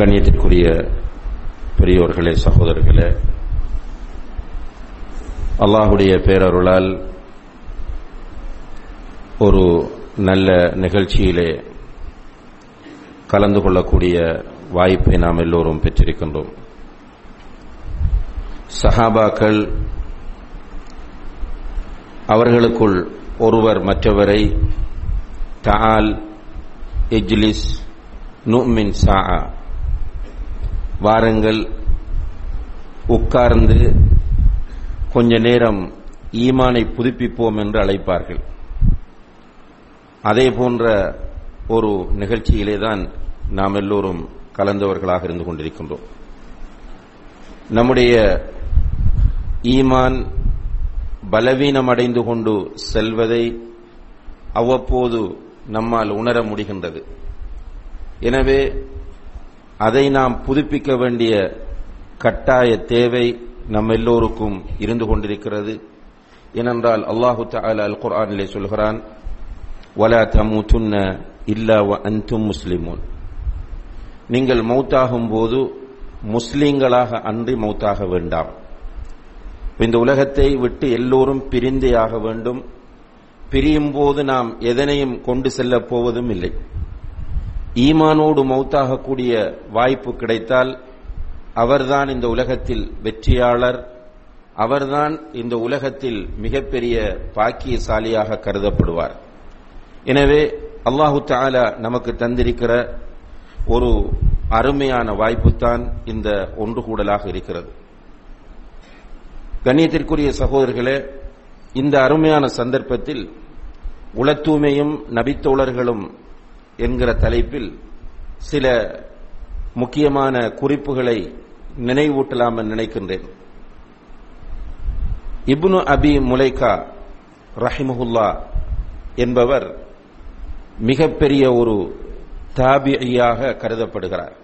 கண்ணியத்திற்குரிய பெரியோர்களே சகோதரர்களே அல்லாஹுடைய பேரருளால் ஒரு நல்ல நிகழ்ச்சியிலே கலந்து கொள்ளக்கூடிய வாய்ப்பை நாம் எல்லோரும் பெற்றிருக்கின்றோம். சஹாபாக்கள் அவர்களுக்குள் ஒருவர் மற்றவரை தால் இஜ்லிஸ் நுமின் சா வாருங்கள். உட்கார்ந்து கொஞ்ச நேரம் ஈமானை புதுப்பிப்போம் என்று அழைப்பார்கள். அதே போன்ற ஒரு நிகழ்ச்சியிலே தான் நாம் எல்லோரும் கலந்தவர்களாக இருந்து கொண்டிருக்கின்றோம். நம்முடைய ஈமான் பலவீனமடைந்து கொண்டு செல்வதை அவ்வப்போது நம்மால் உணர முடிகின்றது. எனவே அதை நாம் புதுப்பிக்க வேண்டிய கட்டாய தேவை நம் எல்லோருக்கும் இருந்து கொண்டிருக்கிறது. ஏனென்றால் அல்லாஹு தாலா அல் குர்ஆனிலே சொல்கிறான் வலா தமுத்துன்ன இல்லா வ அன்தும் முஸ்லிமூன். நீங்கள் மௌத்தாகும் போது முஸ்லீம்களாக அன்றி மௌத்தாக வேண்டாம். இந்த உலகத்தை விட்டு எல்லோரும் பிரிந்தே ஆக வேண்டும். பிரியும் போது நாம் எதனையும் கொண்டு செல்லப் போவதும் இல்லை. ஈமானோடு மௌத்தாகக்கூடிய வாய்ப்பு கிடைத்தால் அவர்தான் இந்த உலகத்தில் வெற்றியாளர் அவர்தான் இந்த உலகத்தில் மிகப்பெரிய பாக்கியசாலியாக கருதப்படுவார். எனவே அல்லாஹு தாலா நமக்கு தந்திருக்கிற ஒரு அருமையான வாய்ப்புத்தான் இந்த ஒன்று கூடலாக இருக்கிறது. கண்ணியத்திற்குரிய சகோதரர்களே இந்த அருமையான சந்தர்ப்பத்தில் உளத்தூய்மையும் நபித்தோழர்களும் என்கிற தலைப்பில் சில முக்கியமான குறிப்புகளை நினைவூட்டலாம் என்று நினைக்கின்றேன். இப்னு அபி முலைகா ரஹிமஹுல்லா என்பவர் மிகப்பெரிய ஒரு தாபியாக கருதப்படுகிறார்.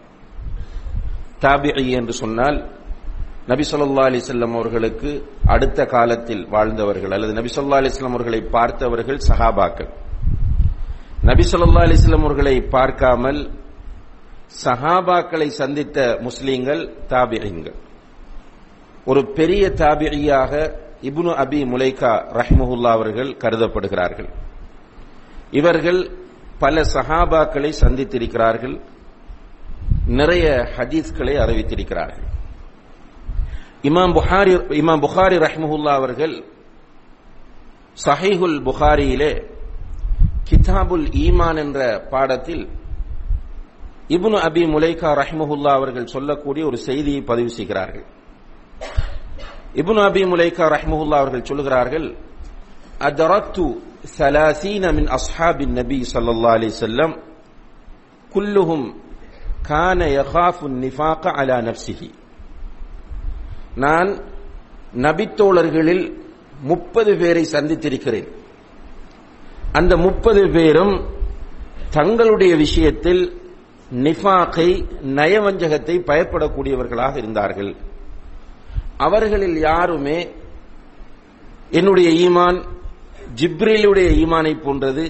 தாபிஐ என்று சொன்னால் நபி சொல்லா அலிசல்லம் அவர்களுக்கு அடுத்த காலத்தில் வாழ்ந்தவர்கள் அல்லது நபி சொல்லா அலிஸ்லாம் அவர்களை பார்த்தவர்கள் சஹாபாக்கள். நபி சொல்லா அலிஸ்லம் அவர்களை பார்க்காமல் சஹாபாக்களை சந்தித்த முஸ்லீம்கள் தாபிரிங்கள் ஒரு பெரிய தாபிரியாக இப்னு அபி முலைகா ரஹ்மஹுல்லா அவர்கள் கருதப்படுகிறார்கள். இவர்கள் பல சஹாபாக்களை சந்தித்திருக்கிறார்கள். நிறைய ஹதீஸ்களை அறிவித்திருக்கிறார்கள். இமாம் புகாரி இமாம் புகாரி ரஹ்மஹுல்லா அவர்கள் சஹீஹுல் புகாரியிலே கிதாபுல் ஈமான் என்ற பாடத்தில் இபுனு அபி முலைகா ரஹ்மஹுல்லா அவர்கள் சொல்லக்கூடிய ஒரு செய்தியை பதிவு செய்கிறார்கள். இபுனு அபி முலைகா ரஹ்முல்லா அவர்கள் சொல்லுகிறார்கள் அதரத்து சலாசீன மின் அஸ்ஹாபின் நபி சல்லா அலி செல்லம் குல்லுஹும் கான யஹாஃபு நிஃபாக அலா நப்சிஹி நான் நபித்தோழர்களில் முப்பது பேரை சந்தித்திருக்கிறேன். அந்த முப்பது பேரும் தங்களுடைய விஷயத்தில் நிஃபாக்கை நயவஞ்சகத்தை பயப்படக்கூடியவர்களாக இருந்தார்கள். அவர்களில் யாருமே என்னுடைய ஈமான் ஜிப்ரிலுடைய ஈமானை போன்றது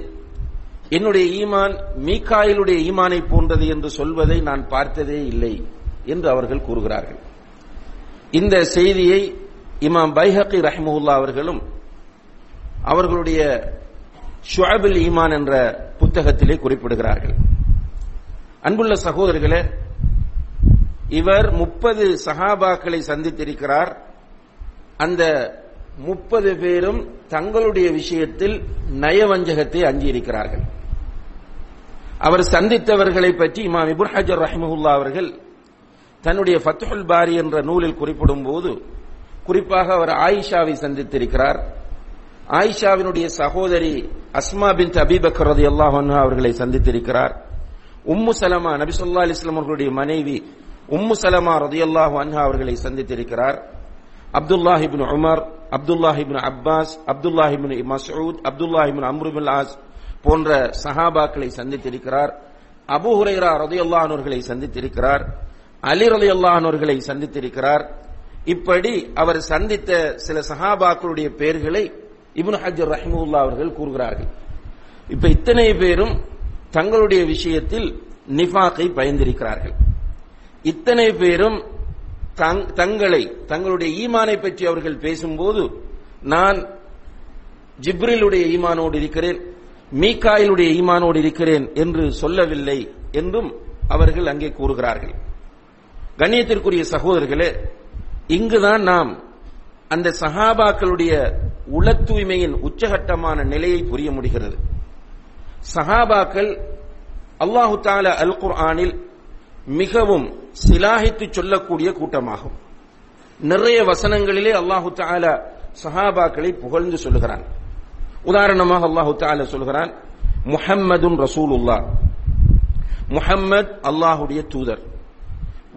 என்னுடைய ஈமான் மீகாயிலுடைய ஈமானை போன்றது என்று சொல்வதை நான் பார்த்ததே இல்லை என்று அவர்கள் கூறுகிறார்கள். இந்த செய்தியை இமாம் பைஹக்கி ரஹ்முல்லா அவர்களும் அவர்களுடைய ஷுஅபுல் ஈமான் என்ற புத்தகத்திலே குறிப்பிடுகிறார்கள். அன்புள்ள சகோதரர்களே இவர் முப்பது சஹாபாக்களை சந்தித்திருக்கிறார். அந்த முப்பது பேரும் தங்களுடைய விஷயத்தில் நயவஞ்சகத்தை அஞ்சியிருக்கிறார்கள். அவர் சந்தித்தவர்களை பற்றி இமாம் இபுர் ஹஜர் ரஹ்மஹுல்லா அவர்கள் தன்னுடைய ஃபத்துல் பாரி என்ற நூலில் குறிப்பிடும் போது குறிப்பாக அவர் ஆயிஷாவை சந்தித்திருக்கிறார். ஆயிஷாவினுடைய சகோதரி அஸ்மா பின் அபிபக்கர் ரதி அல்லாஹ் அவர்களை சந்தித்திருக்கிறார். உம்மு சலமா நபி சொல்லா அலிஸ்லாம் அவர்களுடைய மனைவி உம்மு சலமா ரதியல்லாஹு அன்ஹா அவர்களை சந்தித்திருக்கிறார். அப்துல்லாஹிபின் இப்னு உமர் அப்துல்லாஹ் இப்னு அப்பாஸ் அப்துல்லாஹ் இப்னு மஸ்ஊத் அப்துல்லாஹ் ஆஸ் போன்ற சஹாபாக்களை சந்தித்திருக்கிறார். அபு ஹுரைரா ரதி அல்லாஹர்களை சந்தித்திருக்கிறார். அலி ரதி அல்லாஹர்களை சந்தித்திருக்கிறார். இப்படி அவர் சந்தித்த சில சஹாபாக்களுடைய பெயர்களை இப்னு ஹஜர் ரஹிமுல்லா அவர்கள் கூறுகிறார்கள். இப்ப இத்தனை பேரும் தங்களுடைய விஷயத்தில் நிஃபாக்கை பயந்திருக்கிறார்கள். இத்தனை பேரும் தங்களை தங்களுடைய ஈமானை பற்றி அவர்கள் பேசும்போது நான் ஜிப்ரிலுடைய ஈமானோடு இருக்கிறேன் மீகாயிலுடைய ஈமானோடு இருக்கிறேன் என்று சொல்லவில்லை என்றும் அவர்கள் அங்கே கூறுகிறார்கள். கண்ணியத்திற்குரிய சகோதரர்களே இங்குதான் நாம் அந்த சஹாபாக்களுடைய உள தூய்மையின் உச்சகட்டமான நிலையை புரிய முடிகிறது. சஹாபாக்கள் அல்லாஹு தால அல் குர்ஆனில் மிகவும் சிலாகித்து சொல்லக்கூடிய கூட்டமாகும். நிறைய வசனங்களிலே அல்லாஹு தால சஹாபாக்களை புகழ்ந்து சொல்லுகிறான் உதாரணமாக அல்லாஹு தால சொல்கிறான் முஹம்மதுன் ரசூலுல்லா முஹம்மத் அல்லாஹுடைய தூதர்.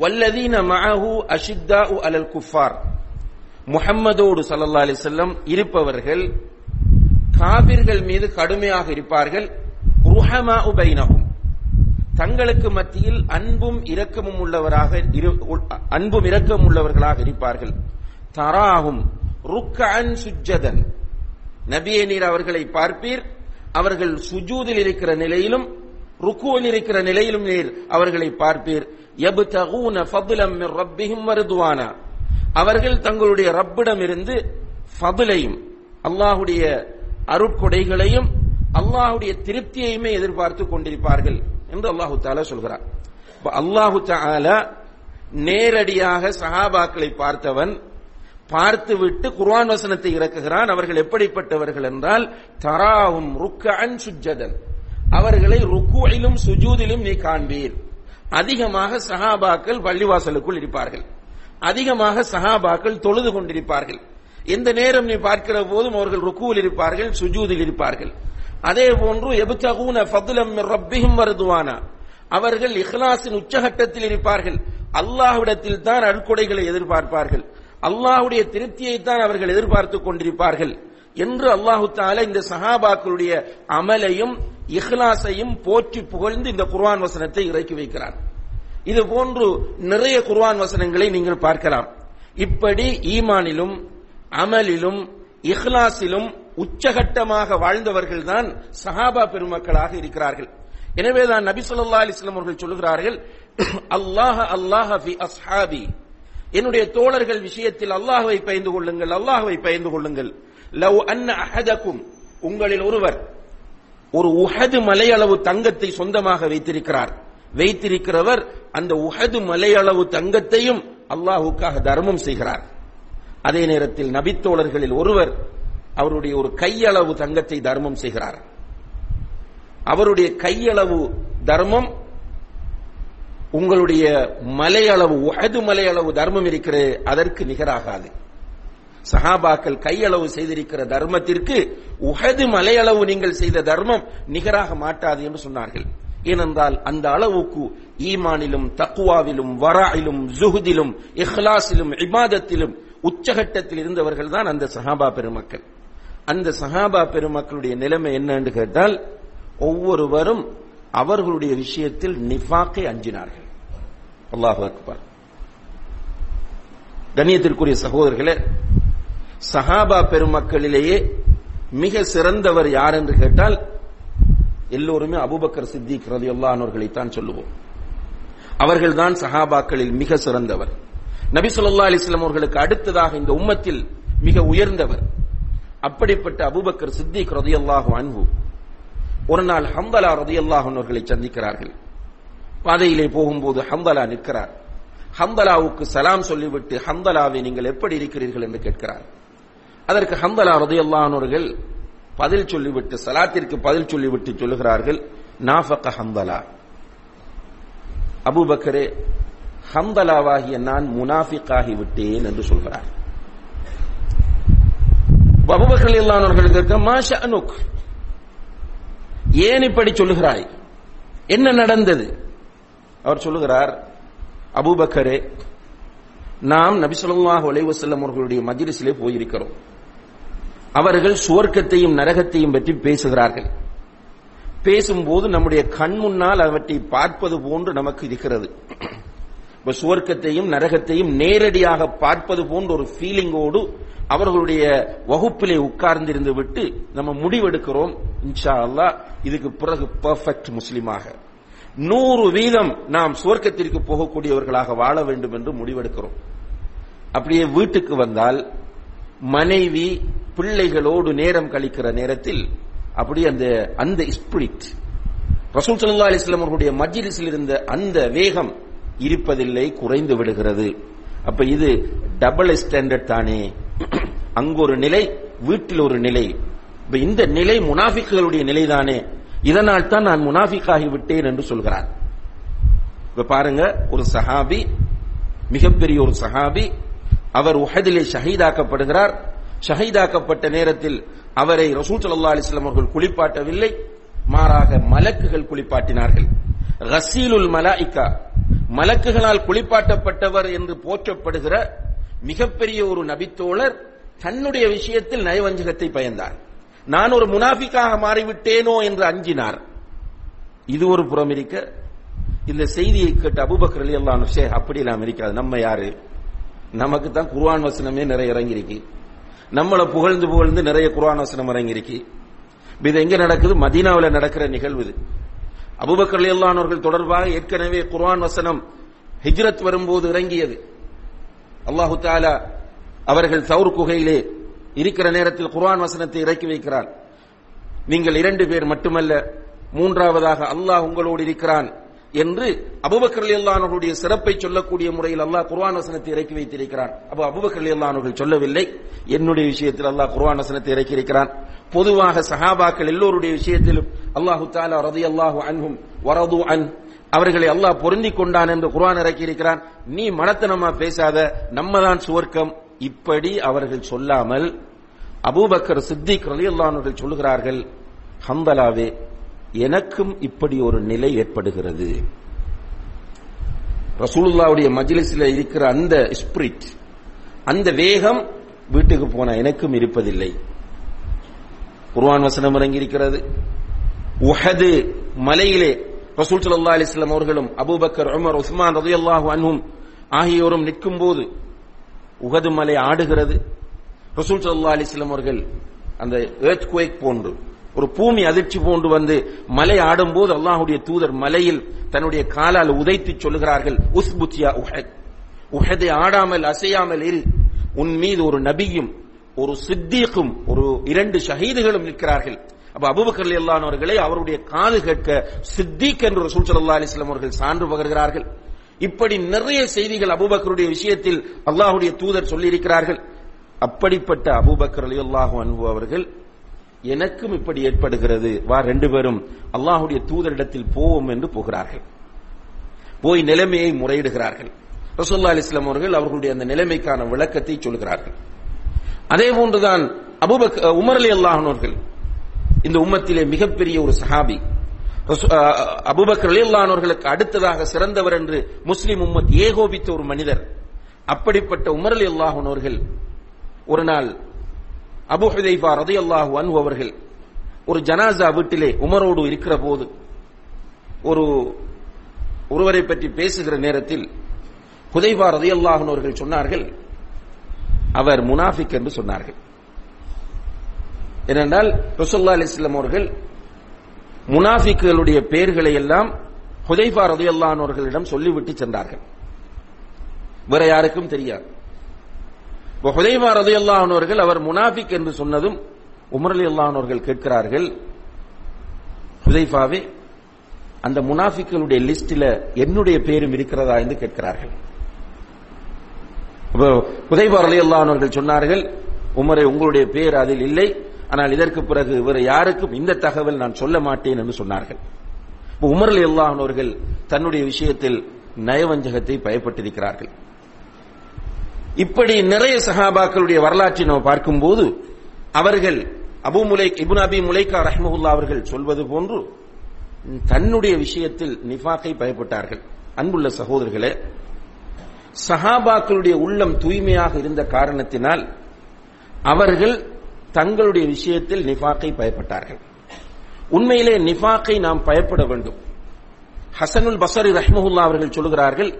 வல்லதீன மஅஹு அஷித்தா அலல் குஃபார். முஹம்மதோடு சல்லல்லா அலி செல்லம் இருப்பவர்கள் காபிர்கள் மீது கடுமையாக இருப்பார்கள். ருஹமா உபைனகும் தங்களுக்கு மத்தியில் அன்பும் இரக்கமும் உள்ளவராக அன்பும் இரக்கமும் உள்ளவர்களாக இருப்பார்கள். தராகும் ருக்கன் சுஜதன் நபியே நீர் அவர்களை பார்ப்பீர். அவர்கள் சுஜூதில் இருக்கிற நிலையிலும் ருக்குவில் இருக்கிற நிலையிலும் நீர் அவர்களை பார்ப்பீர். எபு தகுன ஃபபுலம் ரப்பிஹிம் வருதுவானா. அவர்கள் தங்களுடைய ரப்பிடம் இருந்து ஃபதுலையும் அல்லாஹுடைய அருட்கொடைகளையும் அல்லாஹுடைய திருப்தியையுமே எதிர்பார்த்து கொண்டிருப்பார்கள் என்று அல்லாஹு தாலா சொல்கிறார். அல்லாஹு தாலா நேரடியாக சஹாபாக்களை பார்த்தவன் பார்த்துவிட்டு குர்ஆன் வசனத்தை இறக்குகிறான். அவர்கள் எப்படிப்பட்டவர்கள் என்றால் தராவும் ருக்கன் சுஜதன் அவர்களை ருக்குவிலும் சுஜூதிலும் நீ காண்பீர். அதிகமாக சஹாபாக்கள் பள்ளிவாசலுக்குள் இருப்பார்கள். அதிகமாக சஹாபாக்கள் தொழுது கொண்டிருப்பார்கள். எந்த நேரம் நீ பார்க்கிற போதும் அவர்கள் ருக்குவில் இருப்பார்கள் சுஜூதில் இருப்பார்கள். அதே போன்று எபுத்தகூன ஃபதுலம் ரப்பிஹிம் வருதுவானா. அவர்கள் இஹ்லாஸின் உச்சகட்டத்தில் இருப்பார்கள். அல்லாஹ்விடத்தில் தான் அருட்கொடைகளை எதிர்பார்ப்பார்கள். அல்லாஹ்வுடைய திருப்தியை தான் அவர்கள் எதிர்பார்த்துக் கொண்டிருப்பார்கள். என்று அல்லாஹு தாலா இந்த சஹாபாக்களுடைய அமலையும் இஹ்லாஸையும் போற்றி புகழ்ந்து இந்த குர்ஆன் வசனத்தை இறக்கி வைக்கிறார் இது போன்று நிறைய குர்வான் வசனங்களை நீங்கள் பார்க்கலாம். இப்படி ஈமானிலும் அமலிலும் இஹ்லாஸிலும் உச்சகட்டமாக வாழ்ந்தவர்கள் தான் சஹாபா பெருமக்களாக இருக்கிறார்கள். எனவேதான் நபி சொல்லா அலிஸ்லாம் அவர்கள் சொல்லுகிறார்கள் அல்லாஹ் அல்லாஹ் அஸ்ஹாபி. என்னுடைய தோழர்கள் விஷயத்தில் அல்லாஹுவை பயந்து கொள்ளுங்கள் அல்லாஹுவை பயந்து கொள்ளுங்கள். லவ் அன்ன அஹதக்கும் உங்களில் ஒருவர் ஒரு உஹது மலையளவு தங்கத்தை சொந்தமாக வைத்திருக்கிறார். வைத்திருக்கிறவர் அந்த உஹது மலையளவு தங்கத்தையும் அல்லாஹுக்காக தர்மம் செய்கிறார். அதே நேரத்தில் நபித்தோழர்களில் ஒருவர் அவருடைய ஒரு கையளவு தங்கத்தை தர்மம் செய்கிறார். அவருடைய கையளவு தர்மம் உங்களுடைய மலையளவு உஹது மலையளவு தர்மம் இருக்கிறது அதற்கு நிகராகாது. சஹாபாக்கள் கையளவு செய்திருக்கிற தர்மத்திற்கு உஹது மலையளவு நீங்கள் செய்த தர்மம் நிகராக மாட்டாது என்று சொன்னார்கள். ஏனென்றால் அந்த அளவுக்கு ஈமானிலும் தக்குவாவிலும் வராயிலும் ஜுஹுதிலும் இஹ்லாஸிலும் இபாதத்திலும் உச்சகட்டத்தில் இருந்தவர்கள் தான் அந்த சஹாபா பெருமக்கள். அந்த சஹாபா பெருமக்களுடைய நிலைமை என்ன என்று கேட்டால் ஒவ்வொருவரும் அவர்களுடைய விஷயத்தில் நிஃபாக்கை அஞ்சினார்கள். அல்லாஹு அக்பர். கண்ணியத்திற்குரிய சகோதரர்களே சஹாபா பெருமக்களிலேயே மிக சிறந்தவர் யார் என்று கேட்டால் எல்லோருமே அபுபக்கர் சித்திக் ரதி அல்லானவர்களைத்தான் சொல்லுவோம். அவர்கள்தான் சஹாபாக்களில் மிக சிறந்தவர். நபி சொல்லா அலிஸ்லாம் அவர்களுக்கு அடுத்ததாக இந்த உம்மத்தில் மிக உயர்ந்தவர். அப்படிப்பட்ட அபுபக்கர் சித்திக் ரதியல்லாஹு அன்பு ஒரு நாள் ஹம்பலா ரதியல்லாஹு அவர்களை சந்திக்கிறார்கள். பாதையிலே போகும்போது ஹம்பலா நிற்கிறார். ஹம்பலாவுக்கு சலாம் சொல்லிவிட்டு ஹம்பலாவை நீங்கள் எப்படி இருக்கிறீர்கள்? என்று கேட்கிறார். அதற்கு ஹம்பலா ரதியல்லானவர்கள் பதில் சொல்லிவிட்டு சலாத்திற்கு பதில் சொல்லிவிட்டு சொல்லுகிறார்கள் நாஃபக ஹந்தலா அபுபக்கரே ஹம்பலாவாகிய நான் முனாஃபிக்காகி விட்டேன் என்று சொல்கிறார். அபுபக்கர் இல்லாதவர்களுக்கு இருக்க மாஷா அனுக் ஏன் இப்படி சொல்லுகிறாய்? என்ன நடந்தது? அவர் சொல்லுகிறார் அபுபக்கரே நாம் நபிசல்லாஹ் ஒலைவசல்லம் அவர்களுடைய மஜ்லிஸிலே போயிருக்கிறோம். அவர்கள் சுவர்க்கத்தையும் நரகத்தையும் பற்றி பேசுகிறார்கள். பேசும்போது நம்முடைய கண் முன்னால் அவற்றை பார்ப்பது போன்று நமக்கு இருக்கிறது. இப்ப சுவர்க்கத்தையும் நரகத்தையும் நேரடியாக பார்ப்பது போன்ற ஒரு ஃபீலிங்கோடு அவர்களுடைய வகுப்பிலே உட்கார்ந்திருந்து விட்டு நம்ம முடிவெடுக்கிறோம். இன்ஷா அல்லாஹ் இதுக்கு பிறகு பெர்ஃபெக்ட் முஸ்லிமாக. நூறு வீதம் நாம் சுவர்க்கத்திற்கு போகக்கூடியவர்களாக வாழ வேண்டும் என்று முடிவெடுக்கிறோம். அப்படியே வீட்டுக்கு வந்தால் மனைவி பிள்ளைகளோடு நேரம் கழிக்கிற நேரத்தில் அப்படி அந்த அந்த ஸ்பிரிட் ரசூல் சல்லா அலிஸ்லாம் அவர்களுடைய மஜ்லிஸில் இருந்த அந்த வேகம் இருப்பதில்லை குறைந்து விடுகிறது. அப்ப இது டபுள் ஸ்டாண்டர்ட் தானே. அங்கு ஒரு நிலை வீட்டில் ஒரு நிலை. இப்ப இந்த நிலை முனாஃபிக்குகளுடைய நிலைதானே இதனால் தான் நான் முனாஃபிக்காகி விட்டேன் என்று சொல்கிறார். இப்ப பாருங்க ஒரு சஹாபி மிகப்பெரிய ஒரு சஹாபி அவர் உஹதிலே ஷஹீதாக்கப்படுகிறார். ஷஹீதாக்கப்பட்ட நேரத்தில் அவரை ரசூல் சல்லா அலிஸ்லாம் அவர்கள் குளிப்பாட்டவில்லை. மாறாக மலக்குகள் குளிப்பாட்டினார்கள். ரசீலுல் மலாய்க்கா மலக்குகளால் குளிப்பாட்டப்பட்டவர் என்று போற்றப்படுகிற மிகப்பெரிய ஒரு நபித்தோழர் தன்னுடைய விஷயத்தில் நயவஞ்சகத்தை பயந்தார். நான் ஒரு முனாஃபிக்காக மாறிவிட்டேனோ என்று அஞ்சினார். இது ஒரு புறம் இருக்க இந்த செய்தியை கேட்டு அபுபக்கர் அலி அல்லாஹ் ஷே அப்படி எல்லாம் இருக்காது நம்ம யாரு? நமக்கு தான் குர்வான் வசனமே நிறைய இறங்கியிருக்கு. நம்மளை புகழ்ந்து புகழ்ந்து நிறைய குர்ஆன் வசனம் இறங்கியிருக்கு இது எங்க நடக்குது? மதீனாவில் நடக்கிற நிகழ்வு இது. அபுபக்கர் அல்லானவர்கள் தொடர்பாக ஏற்கனவே குர்ஆன் வசனம் ஹிஜ்ரத் வரும்போது இறங்கியது. அல்லாஹு தாலா அவர்கள் சவுர் குகையிலே இருக்கிற நேரத்தில் குர்ஆன் வசனத்தை இறக்கி வைக்கிறான். நீங்கள் இரண்டு பேர் மட்டுமல்ல மூன்றாவதாக அல்லாஹ் உங்களோடு இருக்கிறான். என்று அபுபக்கர் அல்லானுடைய சிறப்பை சொல்லக்கூடிய முறையில் அல்லாஹ் குர்வான் வசனத்தை இறக்கி வைத்திருக்கிறான். அப்போ அபுபக்கர் அல்லானவர்கள் சொல்லவில்லை. என்னுடைய விஷயத்தில் அல்லாஹ் குர்வான் வசனத்தை இறக்கி இருக்கிறான். பொதுவாக சஹாபாக்கள் எல்லோருடைய விஷயத்திலும் அல்லாஹு தாலா ரதி அல்லாஹு அன்ஹும் வரது அன் அவர்களை அல்லாஹ் பொருந்தி கொண்டான் என்று குர்வான் இறக்கி இருக்கிறான். நீ மனத்தனமா பேசாத நம்மதான் சுவர்க்கம். இப்படி அவர்கள் சொல்லாமல் அபூபக்கர் சித்திக் ரலியல்லானவர்கள் சொல்லுகிறார்கள் ஹம்பலாவே எனக்கும் இப்படி ஒரு நிலை ஏற்படுகிறது. ரசூலுல்லாவுடைய மஜ்லிஸில் இருக்கிற அந்த ஸ்பிரிட் அந்த வேகம் வீட்டுக்கு போன எனக்கும் இருப்பதில்லை. குர்வான் வசனம் இறங்கி இருக்கிறது உஹது மலையிலே ரசூல் ஸல்லல்லாஹு அலிஸ்லாம் அவர்களும் அபூபக்கர் உமர் உஸ்மான் ரலியல்லாஹு அன்ஹும் ஆகியோரும் நிற்கும் போது உகது மலை ஆடுகிறது. ரசூல் ஸல்லல்லாஹு அலிஸ்லாம் அவர்கள் அந்த earthquake போன்று ஒரு பூமி அதிர்ச்சி போன்று வந்து மலை ஆடும்போது அல்லாஹ்வுடைய தூதர் மலையில் தன்னுடைய காலால் உதைத்து சொல்லுகிறார்கள் உஸ்புத்யா உஹத். உஹதை ஆடாமல் அசையாமல் இரு. உன் மீது ஒரு நபியும் ஒரு சித்தீக்கும் ஒரு இரண்டு ஷஹீதுகளும் நிற்கிறார்கள். அப்ப அபுபக்கர் அல்லானவர்களை அவருடைய காது கேட்க சித்திக் என்று ரசூல் ஸல்லல்லாஹு அலைஹி அவர்கள் சான்று பகர்கிறார்கள். இப்படி நிறைய செய்திகள் அபூபக்கருடைய விஷயத்தில் அல்லாஹுடைய தூதர் சொல்லியிருக்கிறார்கள். அப்படிப்பட்ட அபுபக்கர் அலி அல்லாஹு அன்பு அவர்கள் எனக்கும் இப்படி ஏற்படுகிறது. வா ரெண்டு பேரும் அல்லாஹுடைய தூதரிடத்தில் போவோம் என்று போகிறார்கள். போய் நிலைமையை முறையிடுகிறார்கள். ரசோல்லா அலிஸ்லாம் அவர்கள் அவர்களுடைய அந்த நிலைமைக்கான விளக்கத்தை சொல்கிறார்கள். அதே போன்றுதான் அபூபக் உமர் அலி அல்லாஹர்கள் இந்த உம்மத்திலே மிகப்பெரிய ஒரு சஹாபி. அபுபக்கர் அலியல்லானவர்களுக்கு அடுத்ததாக சிறந்தவர் என்று முஸ்லிம் உம்மத் ஏகோபித்த ஒரு மனிதர். அப்படிப்பட்ட உமர் அலி அல்லாஹனோர்கள் ஒரு நாள் அபு ஹுதைஃபா ரதி அல்லாஹு அன்பு அவர்கள் ஒரு ஜனாசா வீட்டிலே உமரோடு இருக்கிற போது ஒரு ஒருவரை பற்றி பேசுகிற நேரத்தில் ஹுதைஃபா ரதி அல்லாஹனவர்கள் சொன்னார்கள் அவர் முனாஃபிக் என்று சொன்னார்கள். ஏனென்றால் ரசோல்லா அலிஸ்லாம் அவர்கள் முனாஃபிக்குகளுடைய பெயர்களை எல்லாம் ஹுதைஃபா ரதியல்லானவர்களிடம் சொல்லிவிட்டு சென்றார்கள். வேற யாருக்கும் தெரியாது. இப்போ ஹுதைமா ரதி அல்லாஹர்கள் அவர் முனாஃபிக் என்று சொன்னதும் உமர் அலி அல்லாஹர்கள் கேட்கிறார்கள். ஹுதைஃபாவே அந்த முனாஃபிக்களுடைய லிஸ்டில் என்னுடைய பேரும் இருக்கிறதா என்று கேட்கிறார்கள். ஹுதைபா ரலி அல்லாஹர்கள் சொன்னார்கள் உமரை உங்களுடைய பேர் அதில் இல்லை. ஆனால் இதற்கு பிறகு இவர் யாருக்கும் இந்த தகவல் நான் சொல்ல மாட்டேன் என்று சொன்னார்கள். உமர் அலி அல்லாஹர்கள் தன்னுடைய விஷயத்தில் நயவஞ்சகத்தை பயப்பட்டிருக்கிறார்கள். இப்படி நிறைய சஹாபாக்களுடைய வரலாற்றை நாம் பார்க்கும்போது அவர்கள் அபு முலை இபுன் அபி முலைகா ரஹ்மஹுல்லா அவர்கள் சொல்வது போன்று தன்னுடைய விஷயத்தில் நிஃபாக்கை பயப்பட்டார்கள். அன்புள்ள சகோதரர்களே சஹாபாக்களுடைய உள்ளம் தூய்மையாக இருந்த காரணத்தினால் அவர்கள் தங்களுடைய விஷயத்தில் நிஃபாக்கை பயப்பட்டார்கள். உண்மையிலே நிஃபாக்கை நாம் பயப்பட வேண்டும். ஹசனுல் பசரி ரஹ்மஹுல்லா அவர்கள் சொல்கிறார்கள்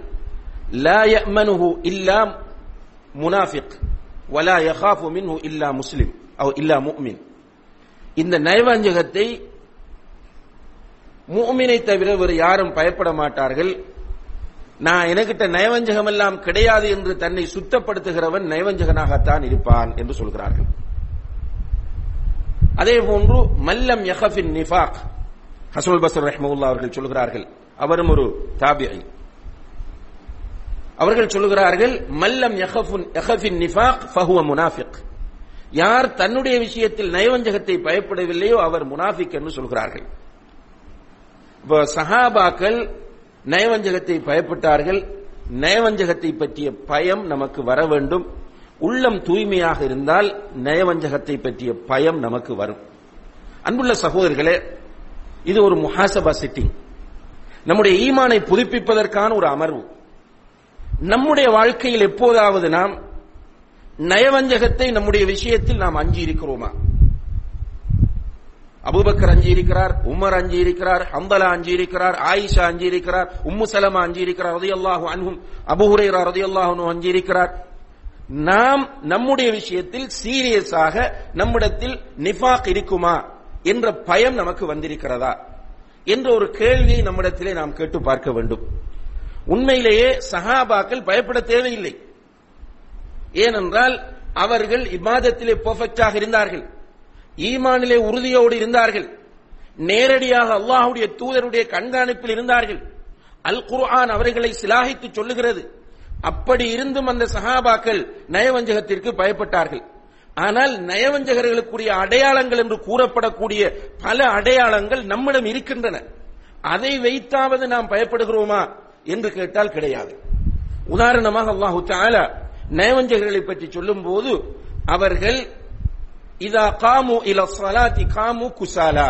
லா யமனுஹு இல்லா முனாஃபிக் வலா யகாஃபு மின்ஹு இல்லா முஸ்லிம் அவ் இல்லா முஃமின். இந்த நயவஞ்சகத்தை முஃமினை தவிர வேறு யாரும் பயப்பட மாட்டார்கள். நான் எனக்கிட்ட நயவஞ்சகம் எல்லாம் கிடையாது என்று தன்னை சுத்தப்படுத்துகிறவன் நயவஞ்சகனாகத்தான் இருப்பான் என்று சொல்கிறார்கள். அதே போன்று மல்லம் யஹஃபின் நிஃபாக் ஹசனுல் பசர் ரஹ்மவுல்லா அவர்கள் சொல்கிறார்கள் அவரும் ஒரு தாபியை அவர்கள் சொல்லுகிறார்கள் மல்லம் நிஃபாக் ஃபஹுவ முனாஃபிக். யார் தன்னுடைய விஷயத்தில் நயவஞ்சகத்தை பயப்படவில்லையோ அவர் முனாஃபிக் என்று சொல்கிறார்கள். இப்போ சஹாபாக்கள் நயவஞ்சகத்தை பயப்பட்டார்கள். நயவஞ்சகத்தை பற்றிய பயம் நமக்கு வர வேண்டும். உள்ளம் தூய்மையாக இருந்தால் நயவஞ்சகத்தை பற்றிய பயம் நமக்கு வரும். அன்புள்ள சகோதரர்களே இது ஒரு முஹாசபா சிட்டிங். நம்முடைய ஈமானை புதுப்பிப்பதற்கான ஒரு அமர்வு. நம்முடைய வாழ்க்கையில் எப்போதாவது நாம் நயவஞ்சகத்தை நம்முடைய விஷயத்தில் நாம் அஞ்சி இருக்கிறோமா அபூபக்கர் அஞ்சி இருக்கிறார் உமர் அஞ்சி இருக்கிறார் ஹம்பலா அஞ்சி இருக்கிறார் ஆயிஷா அஞ்சி இருக்கிறார் உம்மு சலமா அஞ்சி இருக்கிறார் ரதியல்லாஹு அன்ஹும் அபுஹுரேரா ரதியல்லாஹு அஞ்சி இருக்கிறார் நாம் நம்முடைய விஷயத்தில் சீரியஸாக நம்மிடத்தில் நிஃபாக் இருக்குமா என்ற பயம் நமக்கு வந்திருக்கிறதா என்ற ஒரு கேள்வியை நம்மிடத்திலே நாம் கேட்டு பார்க்க வேண்டும். உண்மையிலேயே சஹாபாக்கள் பயப்பட தேவையில்லை. ஏனென்றால் அவர்கள் இபாதத்திலே பெர்ஃபெக்டாக இருந்தார்கள். ஈமானிலே உறுதியோடு இருந்தார்கள். நேரடியாக அல்லாஹுடைய தூதருடைய கண்காணிப்பில் இருந்தார்கள். அல் குர்ஆன் அவர்களை சிலாகித்து சொல்லுகிறது. அப்படி இருந்தும் அந்த சஹாபாக்கள் நயவஞ்சகத்திற்கு பயப்பட்டார்கள். ஆனால் நயவஞ்சகர்களுக்குரிய அடையாளங்கள் என்று கூறப்படக்கூடிய பல அடையாளங்கள் நம்மிடம் இருக்கின்றன. அதை வைத்தாவது நாம் பயப்படுகிறோமா? என்று கேட்டால் கிடையாது. உதாரணமாக அல்லாஹு தாலா நயவஞ்சகர்களை பற்றி சொல்லும் போது அவர்கள் இதா காமு இல சலாத்தி காமு குசாலா.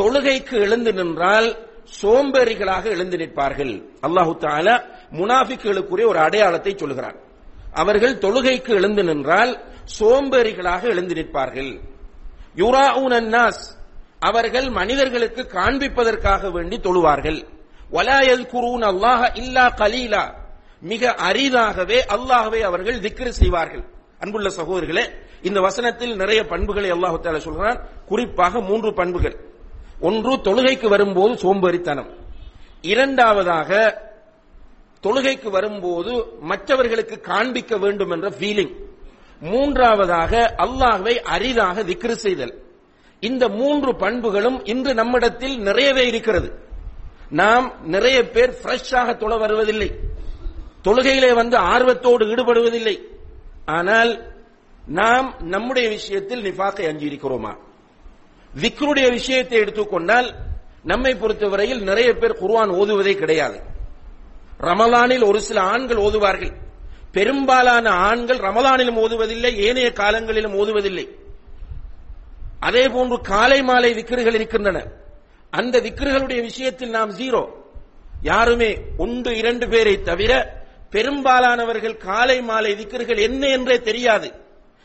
தொழுகைக்கு எழுந்து நின்றால் சோம்பேறிகளாக எழுந்து நிற்பார்கள். அல்லாஹு தாலா முனாஃபிக்குகளுக்குரிய ஒரு அடையாளத்தை சொல்கிறார் அவர்கள் தொழுகைக்கு எழுந்து நின்றால் சோம்பேறிகளாக எழுந்து நிற்பார்கள். யுரா அன்னாஸ் அவர்கள் மனிதர்களுக்கு காண்பிப்பதற்காக வேண்டி தொழுவார்கள். வலாயல் குருன் அல்லாஹ இல்லா கலீலா மிக அரிதாகவே அல்லாஹவே அவர்கள் திக்ரு செய்வார்கள். அன்புள்ள சகோதரர்களே இந்த வசனத்தில் நிறைய பண்புகளை அல்லாஹு தால சொல்கிறான் குறிப்பாக மூன்று பண்புகள். ஒன்று தொழுகைக்கு வரும்போது சோம்பேறித்தனம். இரண்டாவதாக தொழுகைக்கு வரும்போது மற்றவர்களுக்கு காண்பிக்க வேண்டும் என்ற ஃபீலிங் மூன்றாவதாக அல்லாஹ்வை அரிதாக திக்ரு செய்தல். இந்த மூன்று பண்புகளும் இன்று நம்மிடத்தில் நிறையவே இருக்கிறது. நாம் நிறைய பேர் ஃப்ரெஷ்ஷாக தொழ வருவதில்லை. தொழுகையிலே வந்து ஆர்வத்தோடு ஈடுபடுவதில்லை. ஆனால் நாம் நம்முடைய விஷயத்தில் நிஃபாக்கை அஞ்சியிருக்கிறோமா விக்ருடைய விஷயத்தை எடுத்துக்கொண்டால் நம்மை பொறுத்தவரையில் நிறைய பேர் குர்ஆன் ஓதுவதே கிடையாது. ரமலானில் ஒரு சில ஆண்கள் ஓதுவார்கள். பெரும்பாலான ஆண்கள் ரமலானிலும் ஓதுவதில்லை ஏனைய காலங்களிலும் ஓதுவதில்லை. அதே போன்று காலை மாலை விக்கிர்கள் இருக்கின்றன அந்த விக்ருகளுடைய விஷயத்தில் நாம் ஜீரோ. யாருமே ஒன்று இரண்டு பேரை தவிர பெரும்பாலானவர்கள் காலை மாலை திக்கர்கள் என்ன என்றே தெரியாது.